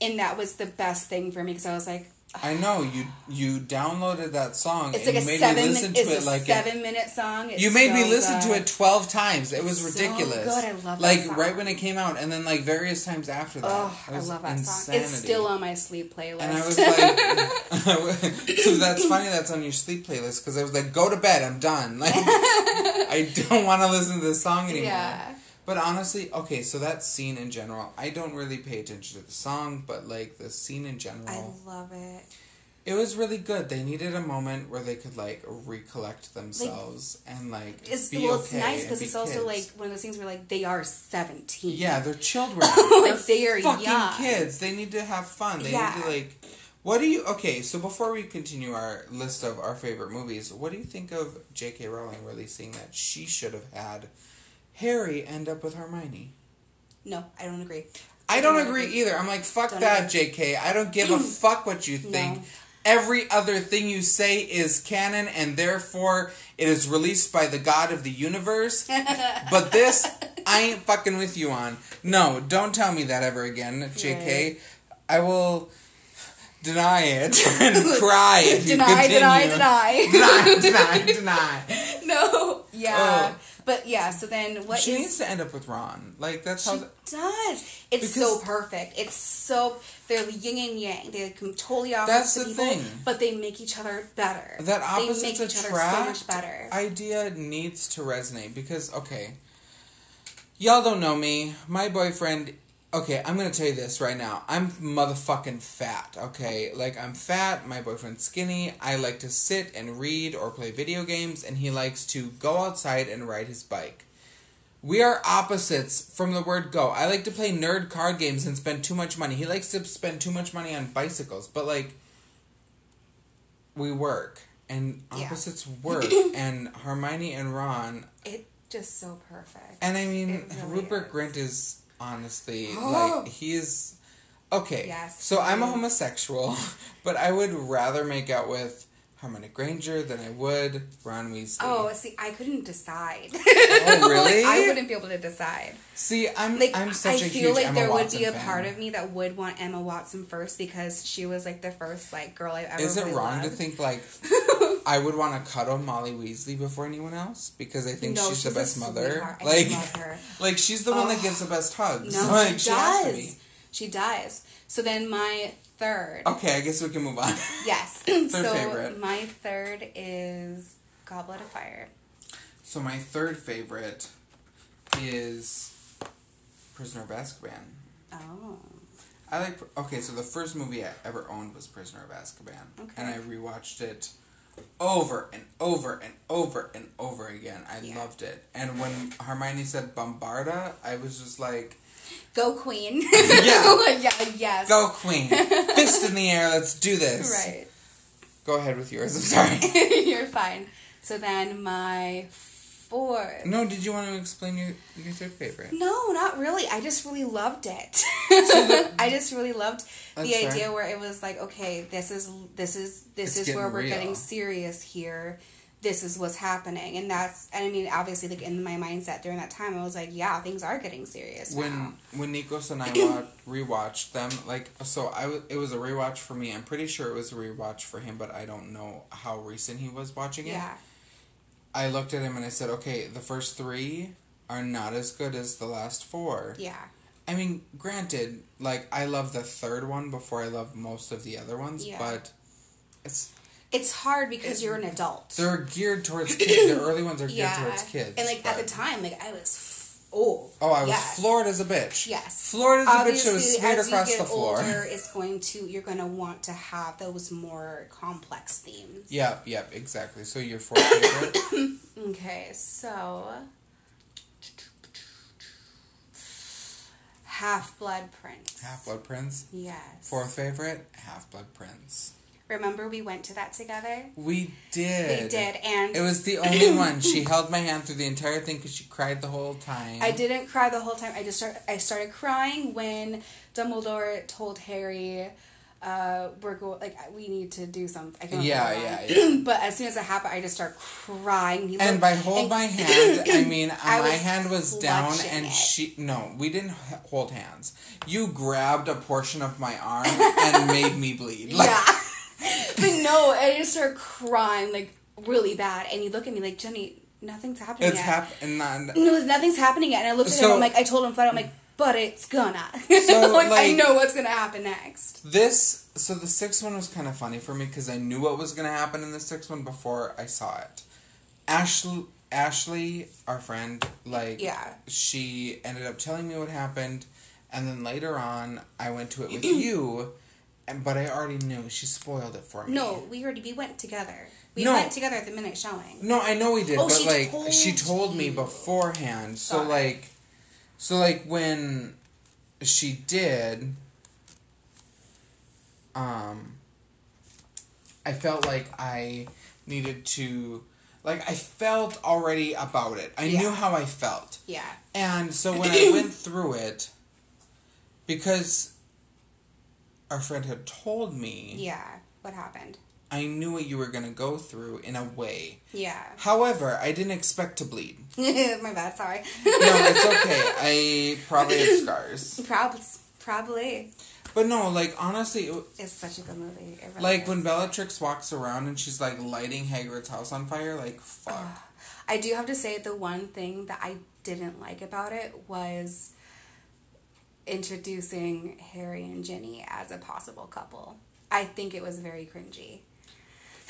and that was the best thing for me because I was like, I know you you downloaded that song it's and like a you made seven. me listen to it's it a like it- seven minute song. It's You made me so listen to it twelve times. It was So ridiculous. good. I love that Like right when it came out, and then like various times after that. Oh, I love that song. It's still on my sleep playlist. And I was like, so that's funny. That's on your sleep playlist because I was like, go to bed. I'm done. Like, I don't want to listen to this song anymore. yeah, But honestly, okay, so that scene in general, I don't really pay attention to the song, but like the scene in general, I love it. it was really good. They needed a moment where they could like recollect themselves and like It's be well, okay it's nice because be it's also kids. like one of those things where like they are seventeen. yeah, they're children. Like, They're they are fucking young. kids. They need to have fun. They Yeah. need to like. What do you okay? So before we continue our list of our favorite movies, what do you think of J.K. Rowling releasing that she should have had Harry end up with Hermione? No, I don't agree. I don't agree either. I'm like, fuck Don't that, agree. JK. I don't give a fuck what you think. No. Every other thing you say is canon, and therefore it is released by the God of the universe. but this, I ain't fucking with you on. No, don't tell me that ever again, JK. Right. I will deny it and cry if you deny, deny, deny, deny, deny, deny. no, oh. yeah, Oh. But yeah. So then, what she needs to end up with Ron. Like that's how She does. It's so perfect. It's so they're yin and yang. They're totally opposite That's the people, thing. but they make each other better. that they opposites make each other so much better. idea needs to resonate because okay y'all don't know me my boyfriend okay i'm gonna tell you this right now i'm motherfucking fat okay like i'm fat my boyfriend's skinny i like to sit and read or play video games and he likes to go outside and ride his bike we are opposites from the word go. I like to play nerd card games and spend too much money. He likes to spend too much money on bicycles, but like we work and Yeah. opposites work and Hermione and Ron it just so perfect. and I mean really Rupert is. Grint is honestly like he's okay. Yes, so I'm a homosexual, but I would rather make out with Hermione Granger than I would Ron Weasley. Oh, see, I couldn't decide. Oh, really? Like, I wouldn't be able to decide. see, I'm Like, I'm such I a feel like Emma there would be a fan. part of me that would want Emma Watson first because she was like the first like girl I've ever. Is it really wrong to think like I would want to cuddle Molly Weasley before anyone else because I think No, she's, she's the best mother. Like, like she's the one that Oh. gives the best hugs. No, like, she be. does. She does. So then my third. Okay, I guess we can move on. Yes. Third so favorite. my third is Goblet of Fire. So my third favorite is Prisoner of Azkaban. Oh. I like. Okay, so the first movie I ever owned was Prisoner of Azkaban, Okay. and I rewatched it over and over and over and over again. I Yeah. loved it, and when Hermione said Bombarda, I was just like, Go Queen. Yeah. yeah. Yes. "Go Queen! Fist in the air! Let's do this!" Right. Go ahead with yours. I'm sorry. You're fine. So then my no, did you want to explain your your third favorite? No, not really. I just really loved it. the- I just really loved the fair. idea where it was like, okay, this is this is this It's is where we're real. getting serious here. This is what's happening, and that's and I mean, obviously, like in my mindset during that time, I was like, yeah, things are getting serious when now. when Nikos and I wa- rewatched them, like so, I w- it was a rewatch for me. I'm pretty sure it was a rewatch for him, but I don't know how recent he was watching it. Yeah, I looked at him and I said, "Okay, the first three are not as good as the last four. yeah, I mean, granted, like I love the third one before I love most of the other ones, Yeah. but it's it's hard because you're an adult. they're geared towards kids. the early ones are geared yeah, towards kids, and like at the time, like I was. Oh, Oh, I was yes. floored as a bitch. Yes. Floored as a bitch Obviously, was smeared across the floor. older, it's going to you're going to want to have those more complex themes. Yep, yep, exactly. So your fourth favorite? Okay, so Half Blood Prince. Half Blood Prince. Yes. Fourth favorite? Half Blood Prince. Remember we went to that together? We did. We did, and It was the only one. She held my hand through the entire thing because she cried the whole time. I didn't cry the whole time. I just start. I started crying when Dumbledore told Harry, uh, "We're going. Like we need to do something." Yeah, remember yeah, but as soon as it happened, I just start crying. He And looked- by hold and- my hand, I mean I my was hand was down and it. she. No, we didn't hold hands. You grabbed a portion of my arm and made me bleed. Like, yeah. But no, I just started crying like really bad. And you look at me like Jenny, nothing's happening It's happening. no, nothing's happening yet. And I looked at So- him. I'm like, I told him flat. out, I'm like, but it's gonna. So, like, I know what's gonna happen next. This so the sixth one was kind of funny for me because I knew what was to happen in the sixth one before I saw it. Ashley, Ashley, our friend, like Yeah. she ended up telling me what happened, and then later on I went to it with you, and but I already knew she spoiled it for me. No, we already we went together. We No. went together at the minute showing. No, I know we did, Oh, but she like told she told me beforehand. So Sorry. like, so like when she did, um, I felt like I needed to like I felt already about it. I Yeah. knew how I felt. Yeah. And so when I went through it, because our friend had told me, Yeah. What happened? I knew what you were going to go through in a way. Yeah. However, I didn't expect to bleed. My bad. Sorry. No, it's okay. I probably have scars. Probably. Probably. But no, like, honestly, it, It's such a good movie. It really like is. when Bellatrix walks around and she's like lighting Hagrid's house on fire, like, fuck. I do have to say the one thing that I didn't like about it was introducing Harry and Ginny as a possible couple. I think it was very cringy.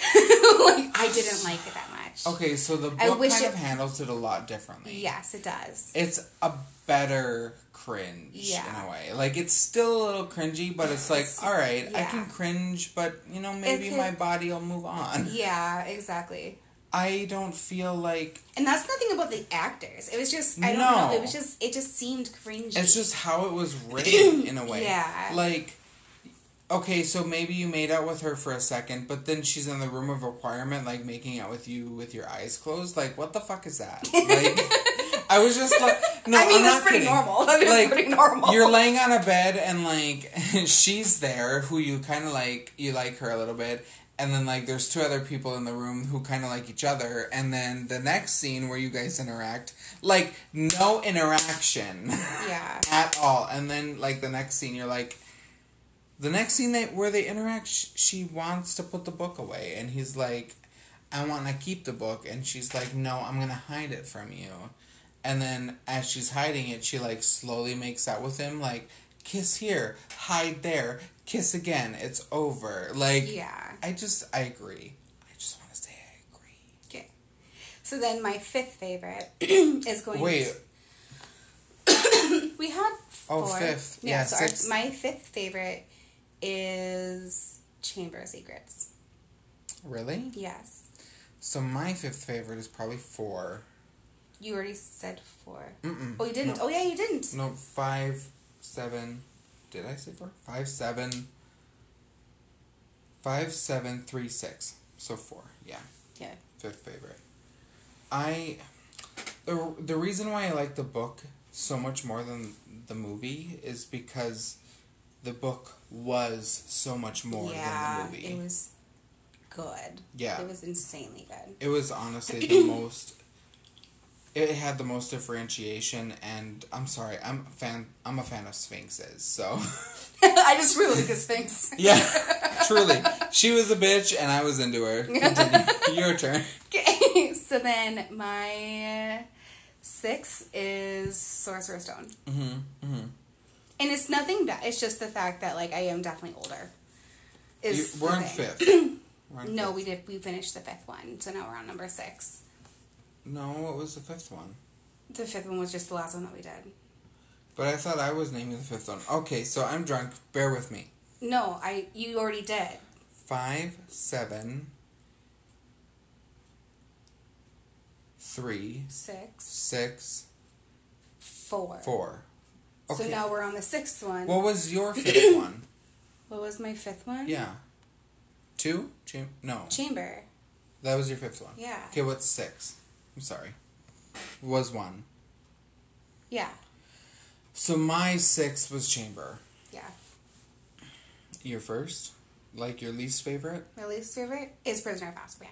like I didn't like it that much. Okay, so the book kind it- of handles it a lot differently. Yes, it does. It's a better cringe Yeah. in a way. Like it's still a little cringy, but it's like, all right, I can cringe, but you know, maybe my body will move on. Yeah, exactly. I don't feel like And that's nothing about the actors. It was just I don't No. know. It was just it just seemed cringy. it's just how it was written in a way. Yeah. Like, okay, so maybe you made out with her for a second, but then she's in the room of requirement, like making out with you with your eyes closed. Like, what the fuck is that? Like, I was just like, no, I mean, I'm that's not pretty kidding. normal. That is Like, pretty normal. You're laying on a bed and like she's there who you kind of like you like her a little bit and then like there's two other people in the room who kind of like each other and then the next scene where you guys interact like no interaction yeah. at all and then like the next scene you're like the next scene that where they interact sh- she wants to put the book away and he's like I want to keep the book and she's like no I'm going to hide it from you and then as she's hiding it she like slowly makes out with him like kiss here hide there kiss again it's over like Yeah. I just I agree I just want to say I agree Okay. So then my fifth favorite is going wait to, we had Oh, four. fifth. Yeah, Yeah, so our, my fifth favorite is Chamber of Secrets. really Yes. so my fifth favorite is probably four You already said four. Mm-mm. Oh, you didn't. No. Oh, yeah, you didn't. No, five, seven. Did I say four? Five, seven. Five, seven, three, six. So four. Yeah. Yeah. Fifth favorite. I. The, the reason why I like the book so much more than the movie is because the book was so much more yeah, than the movie. it was good. Yeah. It was insanely good. It was honestly the most. It had the most differentiation, and I'm sorry, I'm a fan. I'm a fan of sphinxes, so I just really like his Sphinx. yeah, truly, she was a bitch, and I was into her. Your turn. Okay, so then my six is Sorcerer's Stone. Mm-hmm. Mm-hmm. And it's nothing bad. It's just the fact that like I am definitely older. Is We're the on thing. fifth. We're on No, fifth. we did. We finished the fifth one, so now we're on number six. No, what was the fifth one? The fifth one was just the last one that we did. But I thought I was naming the fifth one. Okay, so I'm drunk. Bear with me. No, I you already did. Five, seven, three, Six, six, four. four. So now we're on the sixth one. What was your fifth one? what was my fifth one? Yeah. Two? Cham- no. Chamber. That was your fifth one. Yeah. Okay, what's six? I'm sorry. Was one. Yeah. So my sixth was Chamber. Yeah. Your first? Like your least favorite? My least favorite is Prisoner of Azkaban.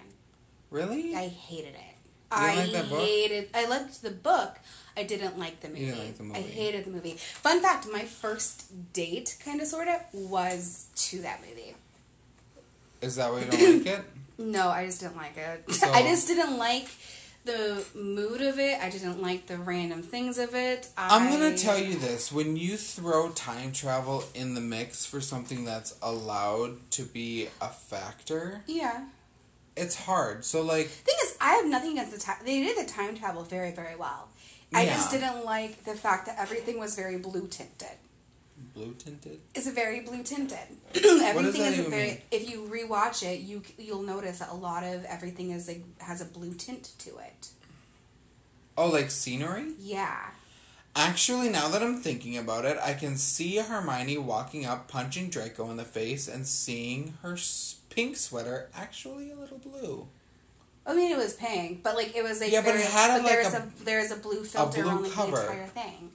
Really? I hated it. I like that book? hated. I liked the book. I didn't like the movie. like the movie. I hated the movie. Fun fact: my first date, kind of, sort of, was to that movie. Is that why you don't like it? No, I just didn't like it. So- I just didn't like the mood of it. I didn't like the random things of it. I'm gonna tell you this: when you throw time travel in the mix for something that's allowed to be a factor, Yeah. it's hard. So like, Thing is, I have nothing against the time. They did the time travel very, very well. I just didn't like the fact that everything was very blue tinted. Blue tinted. It's very blue tinted. does everything that is a even very. mean? If you rewatch it, you you'll notice that a lot of everything is like has a blue tint to it. Oh, like scenery? Yeah. Actually, now that I'm thinking about it, I can see Hermione walking up, punching Draco in the face, and seeing her pink sweater actually a little blue. I mean, it was pink, but like it was like Yeah, but it there- had, but like, there's a- a, there's a blue filter blue on like, cover. the entire thing.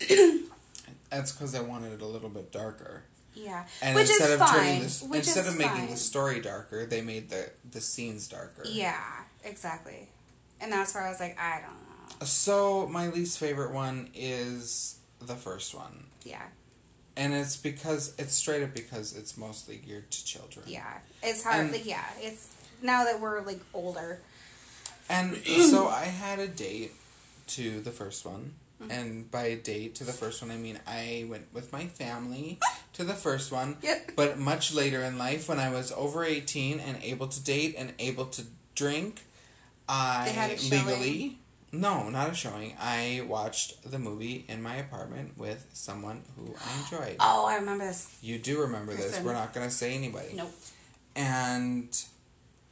That's because I wanted it a little bit darker. Yeah, And which instead is of fine. turning this, which instead of making fine. the story darker, they made the the scenes darker. Yeah, exactly. And that's where I was like, I don't know. So my least favorite one is the first one, Yeah, and it's because it's straight up because it's mostly geared to children. yeah. It's hard. And- like, yeah, it's now that we're like older. And so I had a date to the first one. Mm-hmm. And by date to the first one, I mean I went with my family to the first one. Yep. But much later in life, when I was over 18 and able to date and able to drink, They had I legally. No, not a showing. I watched the movie in my apartment with someone who I enjoyed. Oh, I remember this. You do remember this. We're not going to say anybody Nope. and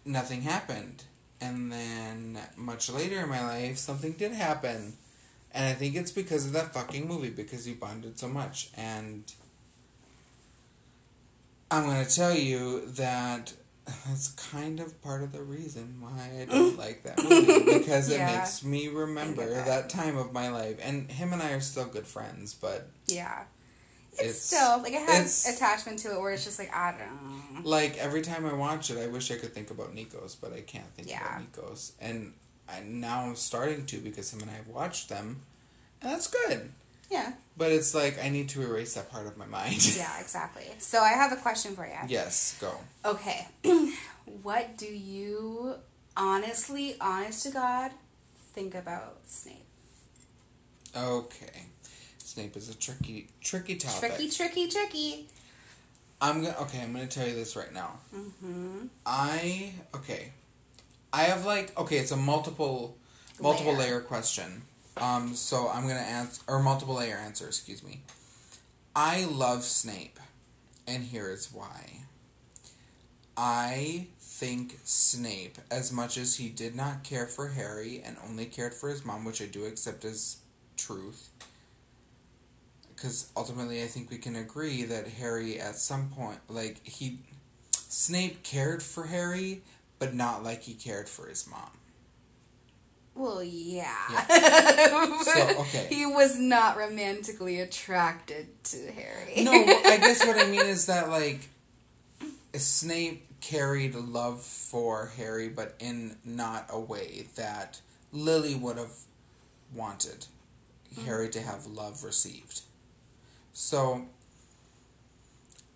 nothing happened. And then much later in my life, something did happen. And I think it's because of that fucking movie because you bonded so much. And I'm going to tell you that that's kind of part of the reason why I don't like that movie because it makes me remember that. that time of my life. And him and I are still good friends, but Yeah. It's, It's- still like it has attachment to it where it's just like I don't know. Like every time I watch it, I wish I could think about Nikos, but I can't think Yeah. about Nikos. And I now I'm starting to because him and I have watched them, and that's good. Yeah. But it's like I need to erase that part of my mind. Yeah, exactly. So I have a question for you. yes, go. Okay. what do you honestly, honest to God, think about Snape? Okay, Snape is a tricky, tricky topic. Tricky, tricky, tricky. I'm gonna okay. I'm gonna tell you this right now. Mm-hmm. I okay. I have like okay. It's a multiple, multiple Layer. layer question. Um, so I'm gonna answer or multiple layer answer. Excuse me. I love Snape, and here is why. I think Snape, as much as he did not care for Harry and only cared for his mom, which I do accept as truth, because ultimately I think we can agree that Harry, at some point, like he, Snape cared for Harry, but not like he cared for his mom. Well, yeah. So, okay. He was not romantically attracted to Harry. No, I guess what I mean is that like Snape carried love for Harry, but in not a way that Lily would have wanted Harry to have love received. So,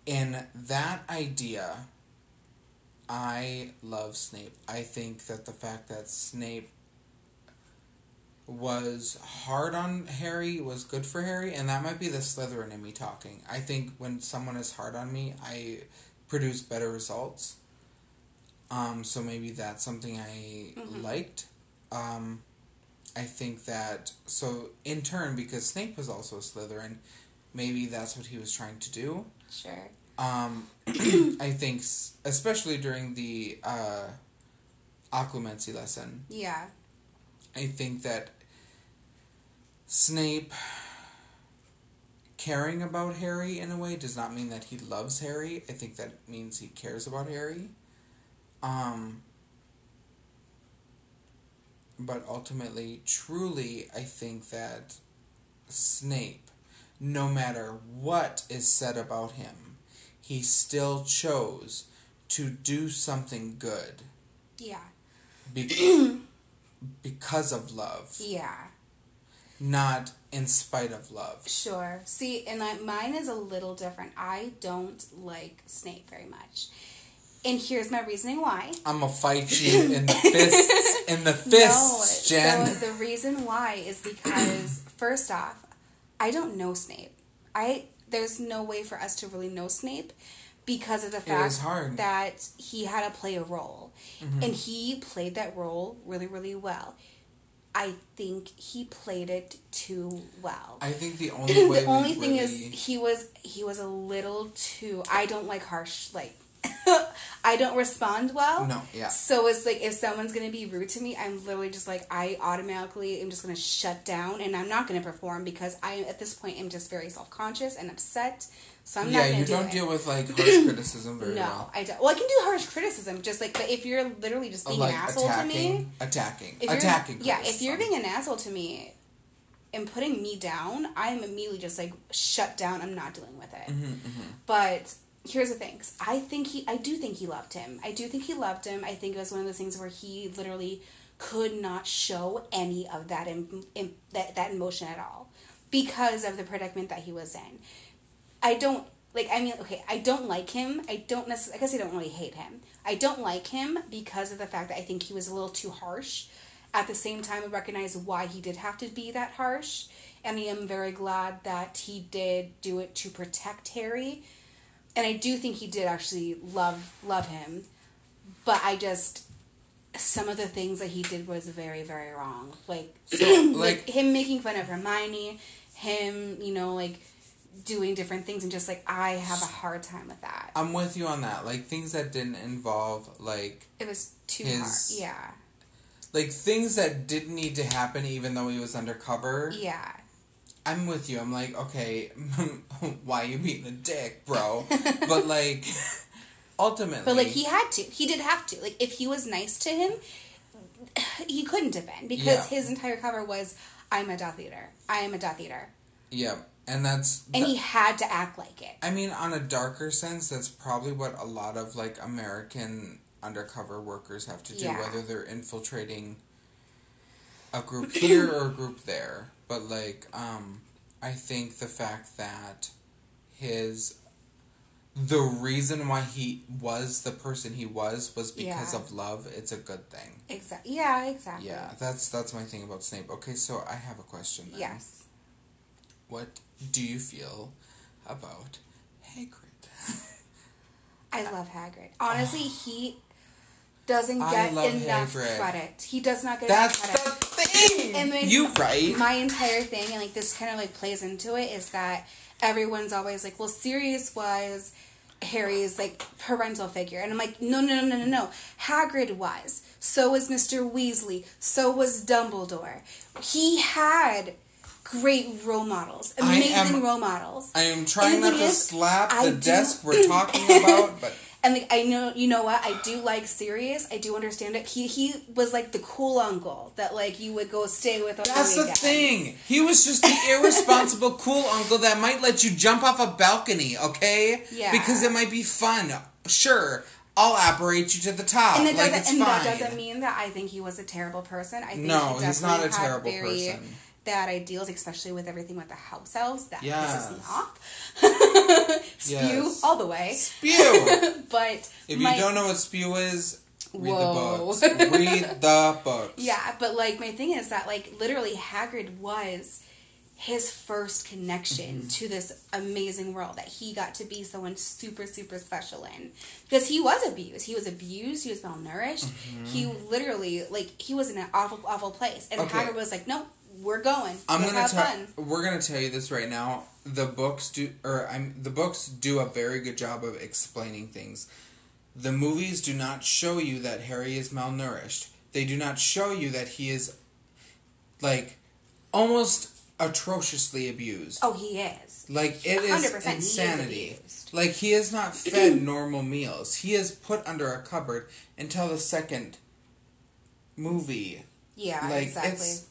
in that idea, I love Snape. I think that the fact that Snape was hard on Harry was good for Harry, and that might be the Slytherin in me talking. I think when someone is hard on me, I produce better results. Um, so maybe that's something I Mhm. liked. Um, I think that so in turn because Snape was also a Slytherin, maybe that's what he was trying to do. Sure. Um, I think especially during the uh, occlumency lesson, Yeah. I think that Snape caring about Harry in a way does not mean that he loves Harry. I think that means he cares about Harry. Um, but ultimately, truly, I think that Snape, no matter what is said about him, he still chose to do something good Yeah. be- because of love, Yeah. not in spite of love. Sure. See, and I, mine is a little different. I don't like Snape very much. And here's my reasoning why. I'm gonna fight you in the fists, in the fists, Jen. So the reason why is because first off, I don't know Snape. I there's no way for us to really know Snape because of the fact. Mm-hmm. that he had to play a role. And he played that role really, really well. I think he played it too well. I think the only way the only thing really, is he was he was a little too I don't like harsh like I don't respond well. No, yeah. So it's like if someone's gonna be rude to me, I'm literally just like I automatically am just gonna shut down and I'm not gonna perform because I at this point am just very self conscious and upset. So I'm not yeah, you do don't it. deal with like harsh criticism very no, well. I don't. Well, I can do harsh criticism, just like, but if you're literally just being like an asshole to me, attacking, attacking, yeah, if you're being an asshole to me and putting me down, I'm immediately just like shut down. I'm not dealing with it. Mm-hmm, But here's the thing: I think he, I do think he loved him. I do think he loved him. I think it was one of those things where he literally could not show any of that em, em, that that emotion at all because of the predicament that he was in. I don't like. I mean, okay, I don't like him. I don't necessarily. I guess I don't really hate him. I don't like him because of the fact that I think he was a little too harsh. At the same time, I recognize why he did have to be that harsh, and I am very glad that he did do it to protect Harry. And I do think he did actually love love him, but I just some of the things that he did was very very wrong. Like So, like like, him making fun of Hermione, him, you know, like doing different things and just like I have a hard time with that. I'm with you on that. Like things that didn't involve like It was too His- hard. Yeah. like things that didn't need to happen even though he was undercover. Yeah. I'm with you. I'm like, okay, why you being a dick, bro? but like, ultimately, But like he had to. He did have to. Like if he was nice to him, he couldn't have been because Yeah. his entire cover was I'm a Death Eater. I am a Death Eater. yeah, and that's And that- he had to act like it. I mean, on a darker sense, that's probably what a lot of like American undercover workers have to do, Yeah. whether they're infiltrating a group here or a group there. But like, um, I think the fact that his the reason why he was the person he was was because Yeah. of love. It's a good thing. Exactly. Yeah, exactly. Yeah, that's that's my thing about Snape. Okay, so I have a question. Then. Yes. What do you feel about Hagrid? I love Hagrid. Honestly, he doesn't get enough credit. He does not get That's enough the credit. thing. And then you right. My entire thing, and like this kind of like plays into it, is that everyone's always like, "Well, Sirius was Harry's like parental figure," and I'm like, "No, no, no, no, no, no. Hagrid was. So was Mr. Weasley. So was Dumbledore. He had." Great role models, amazing am- role models. I am trying not to slap I the do- desk we're talking about, but And like I know, you know what? I do like Sirius. I do understand it. He he was like the cool uncle that like you would go stay with. On that's the thing. He was just the irresponsible cool uncle that might let you jump off a balcony, okay? Yeah. Because it might be fun. Sure, I'll operate you to the top. And, it like doesn't, and that doesn't mean that I think he was a terrible person. I think No, he he's not a terrible very person. Bad ideals, especially with everything with the house elves. That pisses me Yes. off. Spew Yes. all the way. Spew. but if my- you don't know what spew is, read Whoa. the books. read the books. Yeah, but like my thing is that like literally Hagrid was his first connection Mm-hmm. to this amazing world that he got to be someone super super special in because he was abused. He was abused. He was malnourished. He literally like he was in an awful awful place, and Mm-hmm. Okay. Hagrid was like, "No, we're going. I'm Let's gonna have tell. fun." We're gonna tell you this right now. The books do, or I'm the books do a very good job of explaining things. The movies do not show you that Harry is malnourished. They do not show you that he is, like, almost atrociously abused. Oh, he is. Like it is 100% he is insanity. like he is not fed normal meals. He is put under a cupboard until the second movie. Yeah, like exactly. it's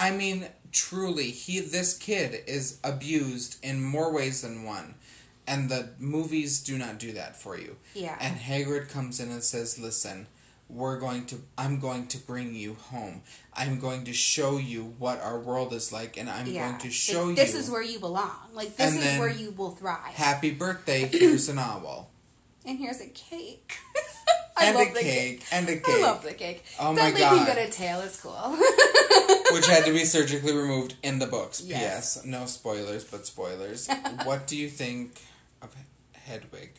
I mean, truly, he this kid is abused in more ways than one. And the movies do not do that for you. Yeah. And Hagrid comes in and says, "Listen, we're going to I'm going to bring you home. I'm going to show you what our world is like and I'm yeah. going to show Like, you This is where you belong. Like this And is where you will thrive. Happy birthday, here's an owl. and here's a cake. I and love a the cake. And a cake. I love the cake. Oh that my God. got a tail is cool. Which had to be surgically removed in the books. Yes. P.S. No spoilers, but spoilers. what do you think of Hedwig?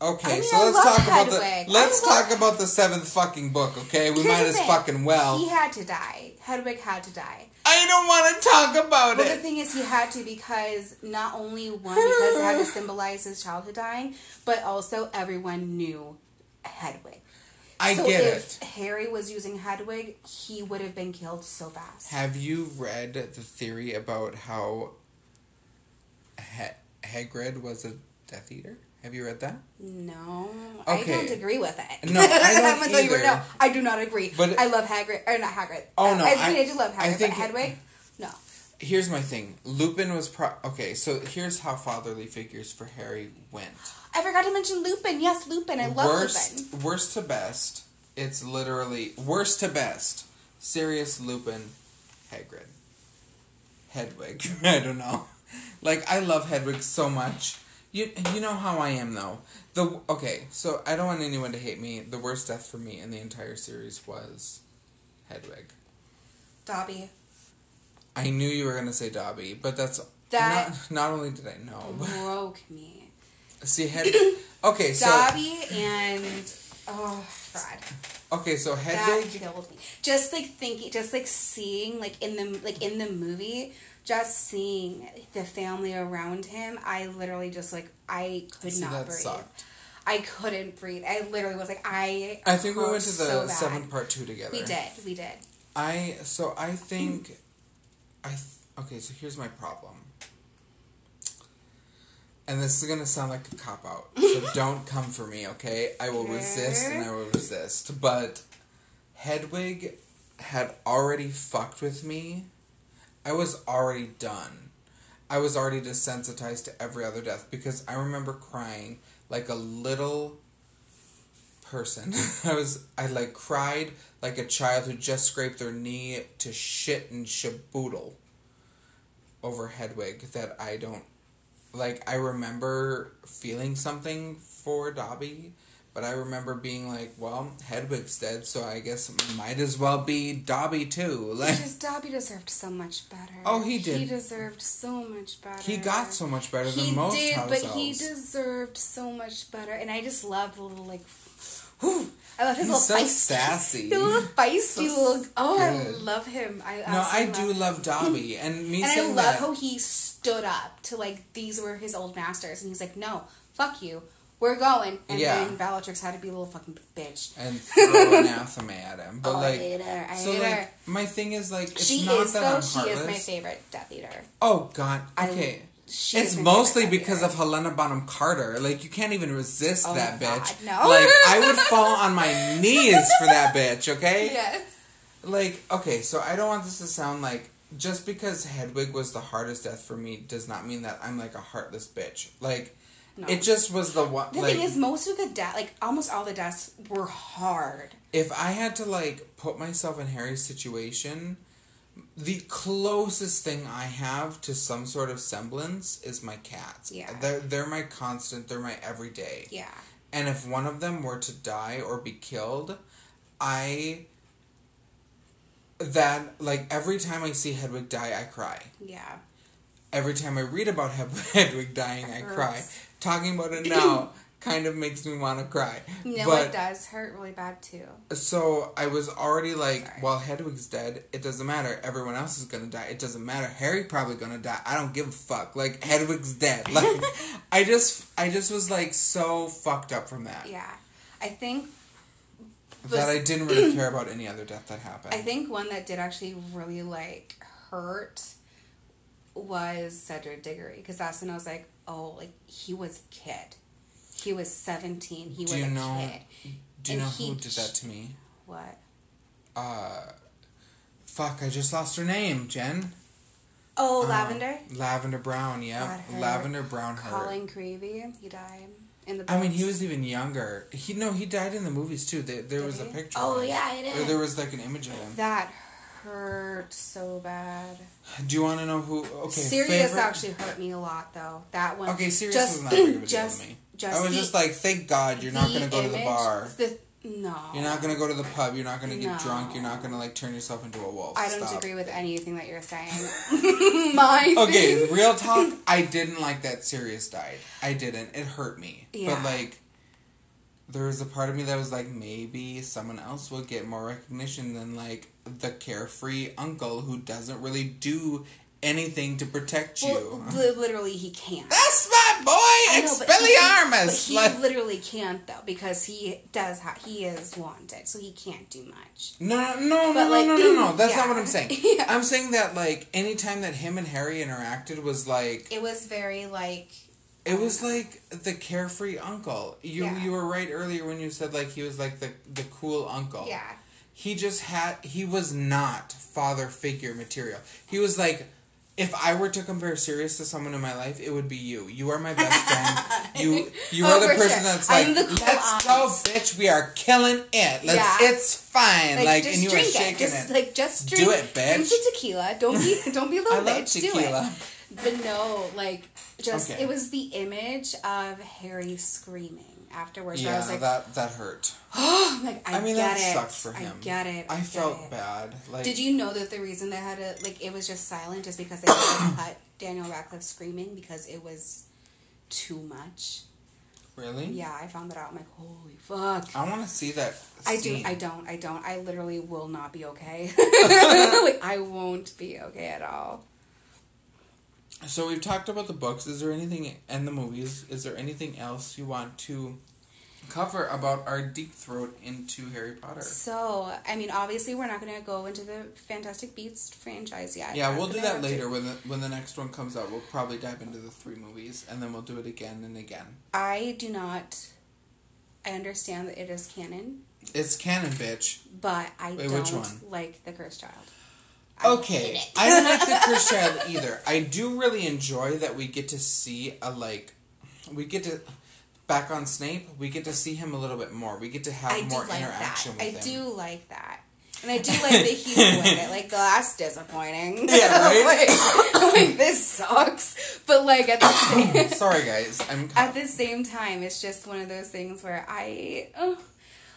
Okay, I mean, so I let's talk about the let's love- talk about the seventh fucking book. Okay, we Here's might as fucking well. He had to die. Hedwig had to die. I don't want to talk about it. But the it. thing is, he had to because not only one because it had to symbolize his childhood dying, but also everyone knew Hedwig. I so get if it. Harry was using Hedwig, he would have been killed so fast. Have you read the theory about how he- Hagrid was a Death Eater? Have you read that? No, I don't agree with it. No, I don't tell you either. now, I do not agree. But- I love Hagrid, or not Hagrid. Oh, no, I, I- mean, I do love Hagrid, I think- but Hedwig, no. Here's my thing. Lupin was pro. Okay, so here's how fatherly figures for Harry went. I forgot to mention Lupin. Yes, Lupin. I love worst, Lupin. worst to best. It's literally worst to best. Sirius Lupin, Hagrid, Hedwig. I don't know. Like I love Hedwig so much. You you know how I am though. The okay, so I don't want anyone to hate me. The worst death for me in the entire series was Hedwig. Dobby. I knew you were gonna say Dobby, but that's That- not. Not only did I know, but broke me. see Hedwig. Okay, so Dobby and oh God, okay, so that Hedwig. killed me. Just like thinking, just like seeing, like in the like in the movie, just seeing the family around him. I literally just like I could See, not that breathe. sucked. I couldn't breathe. I literally was like I. I think we went to the so seven part two together. We did. We did. I so I think I th- okay. So here's my problem, and this is gonna sound like a cop out. So don't come for me, okay? I will resist and I will resist. But Hedwig had already fucked with me. I was already done. I was already desensitized to every other death because I remember crying like a little person. I was I like cried like a child who just scraped their knee to shit and shaboodle over Hedwig that I don't like I remember feeling something for Dobby, but I remember being like, well, Hedwig's dead, so I guess it might as well be Dobby too. Like Because Dobby deserved so much better. Oh, he did. He deserved so much better. he got so much better He than most did, house but elves. he deserved so much better. And I just love the little like. whew, I love his He's so little feisty. sassy. The little feisty So little. Oh, I love him. I No, I do him. love Dobby, and me And I love that. how he stood up to like these were his old masters, and he's like, "No, fuck you, we're going." And Yeah. then Bellatrix had to be a little fucking bitch. and throw anathema at him. But oh, like, I hate her. I so hate like, her. my thing is like, it's She not is that though. I'm She heartless. is my favorite Death Eater. Oh God. I- Okay. she is it's mostly because of Helena Bonham Carter. Like you can't even resist Oh, that God, bitch. no. Like I would fall on my knees for that bitch. Okay. Yes. Like okay, so I don't want this to sound like just because Hedwig was the hardest death for me does not mean that I'm like a heartless bitch. Like No. it just was the one. The like, thing is, most of the deaths, like almost all the deaths, were hard. if I had to like put myself in Harry's situation, the closest thing I have to some sort of semblance is my cats. Yeah. They're they're my constant, they're my everyday. Yeah. And if one of them were to die or be killed, I that like every time I see Hedwig die, I cry. Yeah. Every time I read about Hed- Hedwig dying, I cry. Talking about it now kind of makes me want to cry. No, but it does hurt really bad too. so I was already like, Sorry. well, Hedwig's dead. It doesn't matter. Everyone else is gonna die. It doesn't matter. Harry probably gonna die. I don't give a fuck. Like Hedwig's dead. Like I just, I just was like so fucked up from that Yeah. I think that I didn't really care about any other death that happened. I think one that did actually really like hurt was Cedric Diggory because that's when I was like, oh, like he was a kid. He was seventeen. He Do was you a know- kid. Do you and know he who did that to me? What? Uh, fuck! I just lost her name. Jen. Oh, Uh, Lavender. Lavender Brown. Yeah, Lavender Brown. Hurt. Colin Creevey. He died in the. I mean, he was even younger. He no, he died in the movies too. There, there Did was a picture. Oh of him. yeah, it is. there was like an image of him. That hurt so bad. Do you want to know who? Okay, Sirius favorite? actually hurt me a lot though. That one. Okay, Sirius just, was not big of a deal just, to me. Just I was the- just like, thank God you're not gonna go to the bar. The, no. You're not gonna go to the pub. You're not gonna get No. drunk. You're not gonna like turn yourself into a wolf. I don't Stop. agree with anything that you're saying. My Okay, real talk. I didn't like that Sirius died. I didn't. It hurt me. Yeah. But like, there was a part of me that was like, maybe someone else will get more recognition than like the carefree uncle who doesn't really do anything to protect you. Well, li- literally, he can't. That's my boy, know, but he- Expelliarmus. But he Like- literally can't though because he does. Ha- he is wanted, so he can't do much. No, no, no, no, like, no, no, no. That's yeah. not what I'm saying. Yeah. I'm saying that like anytime that him and Harry interacted was like It was very like. It was like the carefree uncle. You Yeah. you were right earlier when you said like he was like the the cool uncle. Yeah. He just had he was not father figure material. He was like if I were to compare Sirius to someone in my life, it would be you. You are my best friend. You you Oh, are the oh, person sure. that's like, I'm the cool let's aunt." go, bitch. We are killing it. Let's. Yeah. It's fine. Like, Like, just and you are shaking it. Just it. like just Do drink. it, bitch. Drink the tequila. Don't be don't be a little I love bitch. tequila. Do it. But no, like just Okay. it was the image of Harry screaming afterwards. where I Yeah, was like, that that hurt. oh, like I, I mean, get that it. sucked for him. I get it. I get felt it. bad. Like, Did you know that the reason they had to like it was just silent just because they had to cut Daniel Radcliffe screaming because it was too much. really? Yeah, I found that out. I'm like, holy fuck. I want to see that. I do. I don't. I don't. I literally will not be okay. like I won't be okay at all. So we've talked about the books. Is there anything and the movies? Is there anything else you want to cover about our deep throat into Harry Potter? So, I mean, obviously, we're not going to go into the Fantastic Beasts franchise yet. Yeah, we'll do that have to- later when the when the next one comes out. We'll probably dive into the three movies, and then we'll do it again and again. I do not. I understand that it is canon, It's canon, bitch. but I Wait, don't like the Cursed Child. I Okay. I don't like the Cursed Child either. I do really enjoy that we get to see a like, we get to back on Snape. We get to see him a little bit more. We get to have I more like interaction that. I with him. I do like that. And I do like the humor with it. Like, the last disappointing. Yeah, right? like, like, this sucks. But, like, at the same... Sorry, guys. I'm. at the same time, it's just one of those things where I, uh,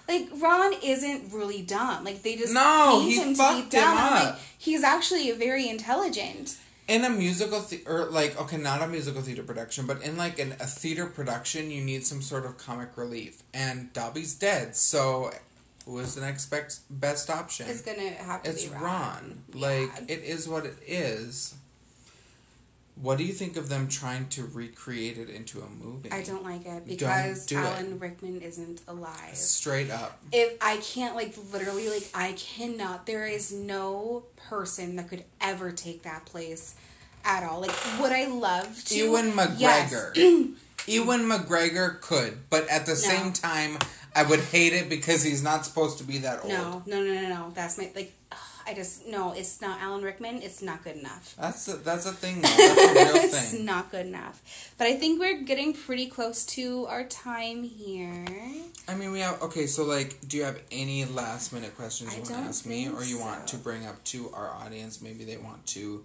like, Ron isn't really dumb. Like, they just No, paint he him to fucked be him up. like, he's actually very intelligent. in a musical the- or like okay not a musical theater production but in like an, a theater production you need some sort of comic relief and dobby's dead so who is the next best, best option It's gonna have to it's be ron, Ron. like Yeah. it is what it is what do you think of them trying to recreate it into a movie I don't like it because do it. Alan Rickman isn't alive. straight up if I can't like literally like I cannot there is no person that could ever take that place at all. Like would I love to ewan Yes. mcgregor ewan mcgregor could but at the same time i would hate it because he's not supposed to be that old No, no, no, no, no. That's my like I just no, it's not Alan Rickman, it's not good enough. That's a, that's a thing. Though. That's a real it's thing. not good enough. But I think we're getting pretty close to our time here. I mean, we have okay. So, like, do you have any last minute questions I you want to ask me, or you want to bring up to our audience? Maybe they want to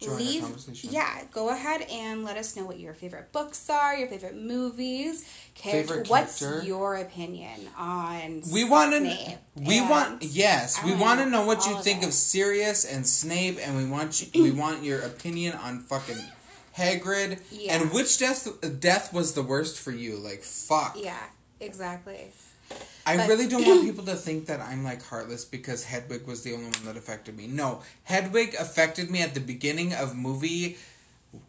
join Leave, the conversation. yeah. Go ahead and let us know what your favorite books are, your favorite movies, character. Favorite What's character? your opinion on? We want Snape? to. We want yes. I We wanna know know what you of think it. of Sirius and Snape, and we want you, we want your opinion on fucking Hagrid Yeah. and which death death was the worst for you. Like fuck. Yeah, exactly. I But- really don't want people to think that I'm like heartless because Hedwig was the only one that affected me. No, Hedwig affected me at the beginning of movie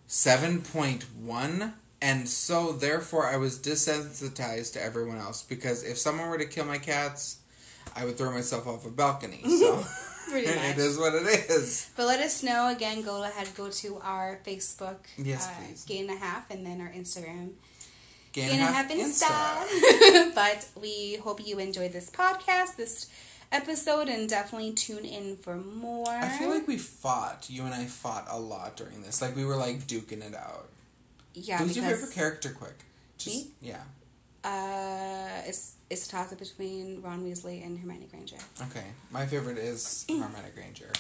7.1 and so therefore I was desensitized to everyone else because if someone were to kill my cats, I would throw myself off a balcony. So it is what it is. But let us know again. Go ahead, go to our Facebook, Yes, uh, please. Gay and a Half, and then our Instagram, Gain Gay and a half Half Insta. but we hope you enjoyed this podcast, this episode, and definitely tune in for more. I feel like we fought. You and I fought a lot during this. Like we were like duking it out. Yeah, Who's your favorite character? Quick. Just, Me? Yeah. uh, it's it's a toss up between Ron Weasley and Hermione Granger. Okay, my favorite is Hermione Granger.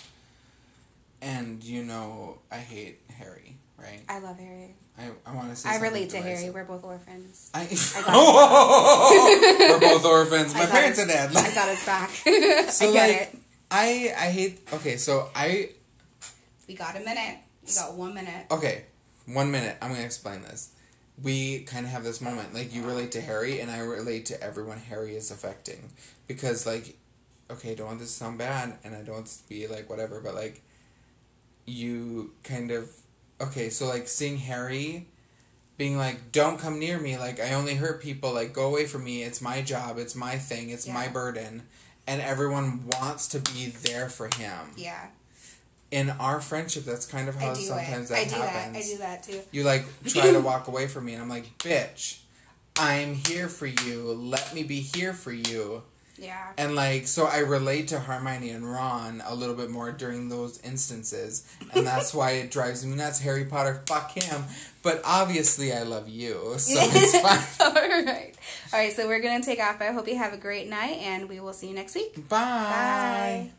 And you know I hate Harry, right? I love Harry. I, I want to say I relate to. Harry. We're both orphans. I, I we're both orphans. My parents are dead. I got his back. So, I get like- it. I I hate. Okay, so I We got a minute. We got one minute. okay. One minute. I'm gonna explain this. we kind of have this moment. Like you relate to Harry, and I relate to everyone Harry is affecting because like, okay, I don't want this to sound bad, and I don't want this to be like whatever, but like, you kind of okay. So like seeing Harry being like, "Don't come near me. Like I only hurt people. Like go away from me. It's my job. It's my thing. It's my burden." And everyone wants to be there for him. Yeah. In our friendship, that's kind of how sometimes it. that I do happens. that. I do that too. You like try to walk away from me, and I'm like, "Bitch, I'm here for you. Let me be here for you." Yeah. And like, so I relate to Hermione and Ron a little bit more during those instances, and that's why it drives me nuts. Harry Potter, fuck him. But obviously, I love you, so it's fine. All right. All right. So we're gonna take off. I hope you have a great night, and we will see you next week. Bye. Bye.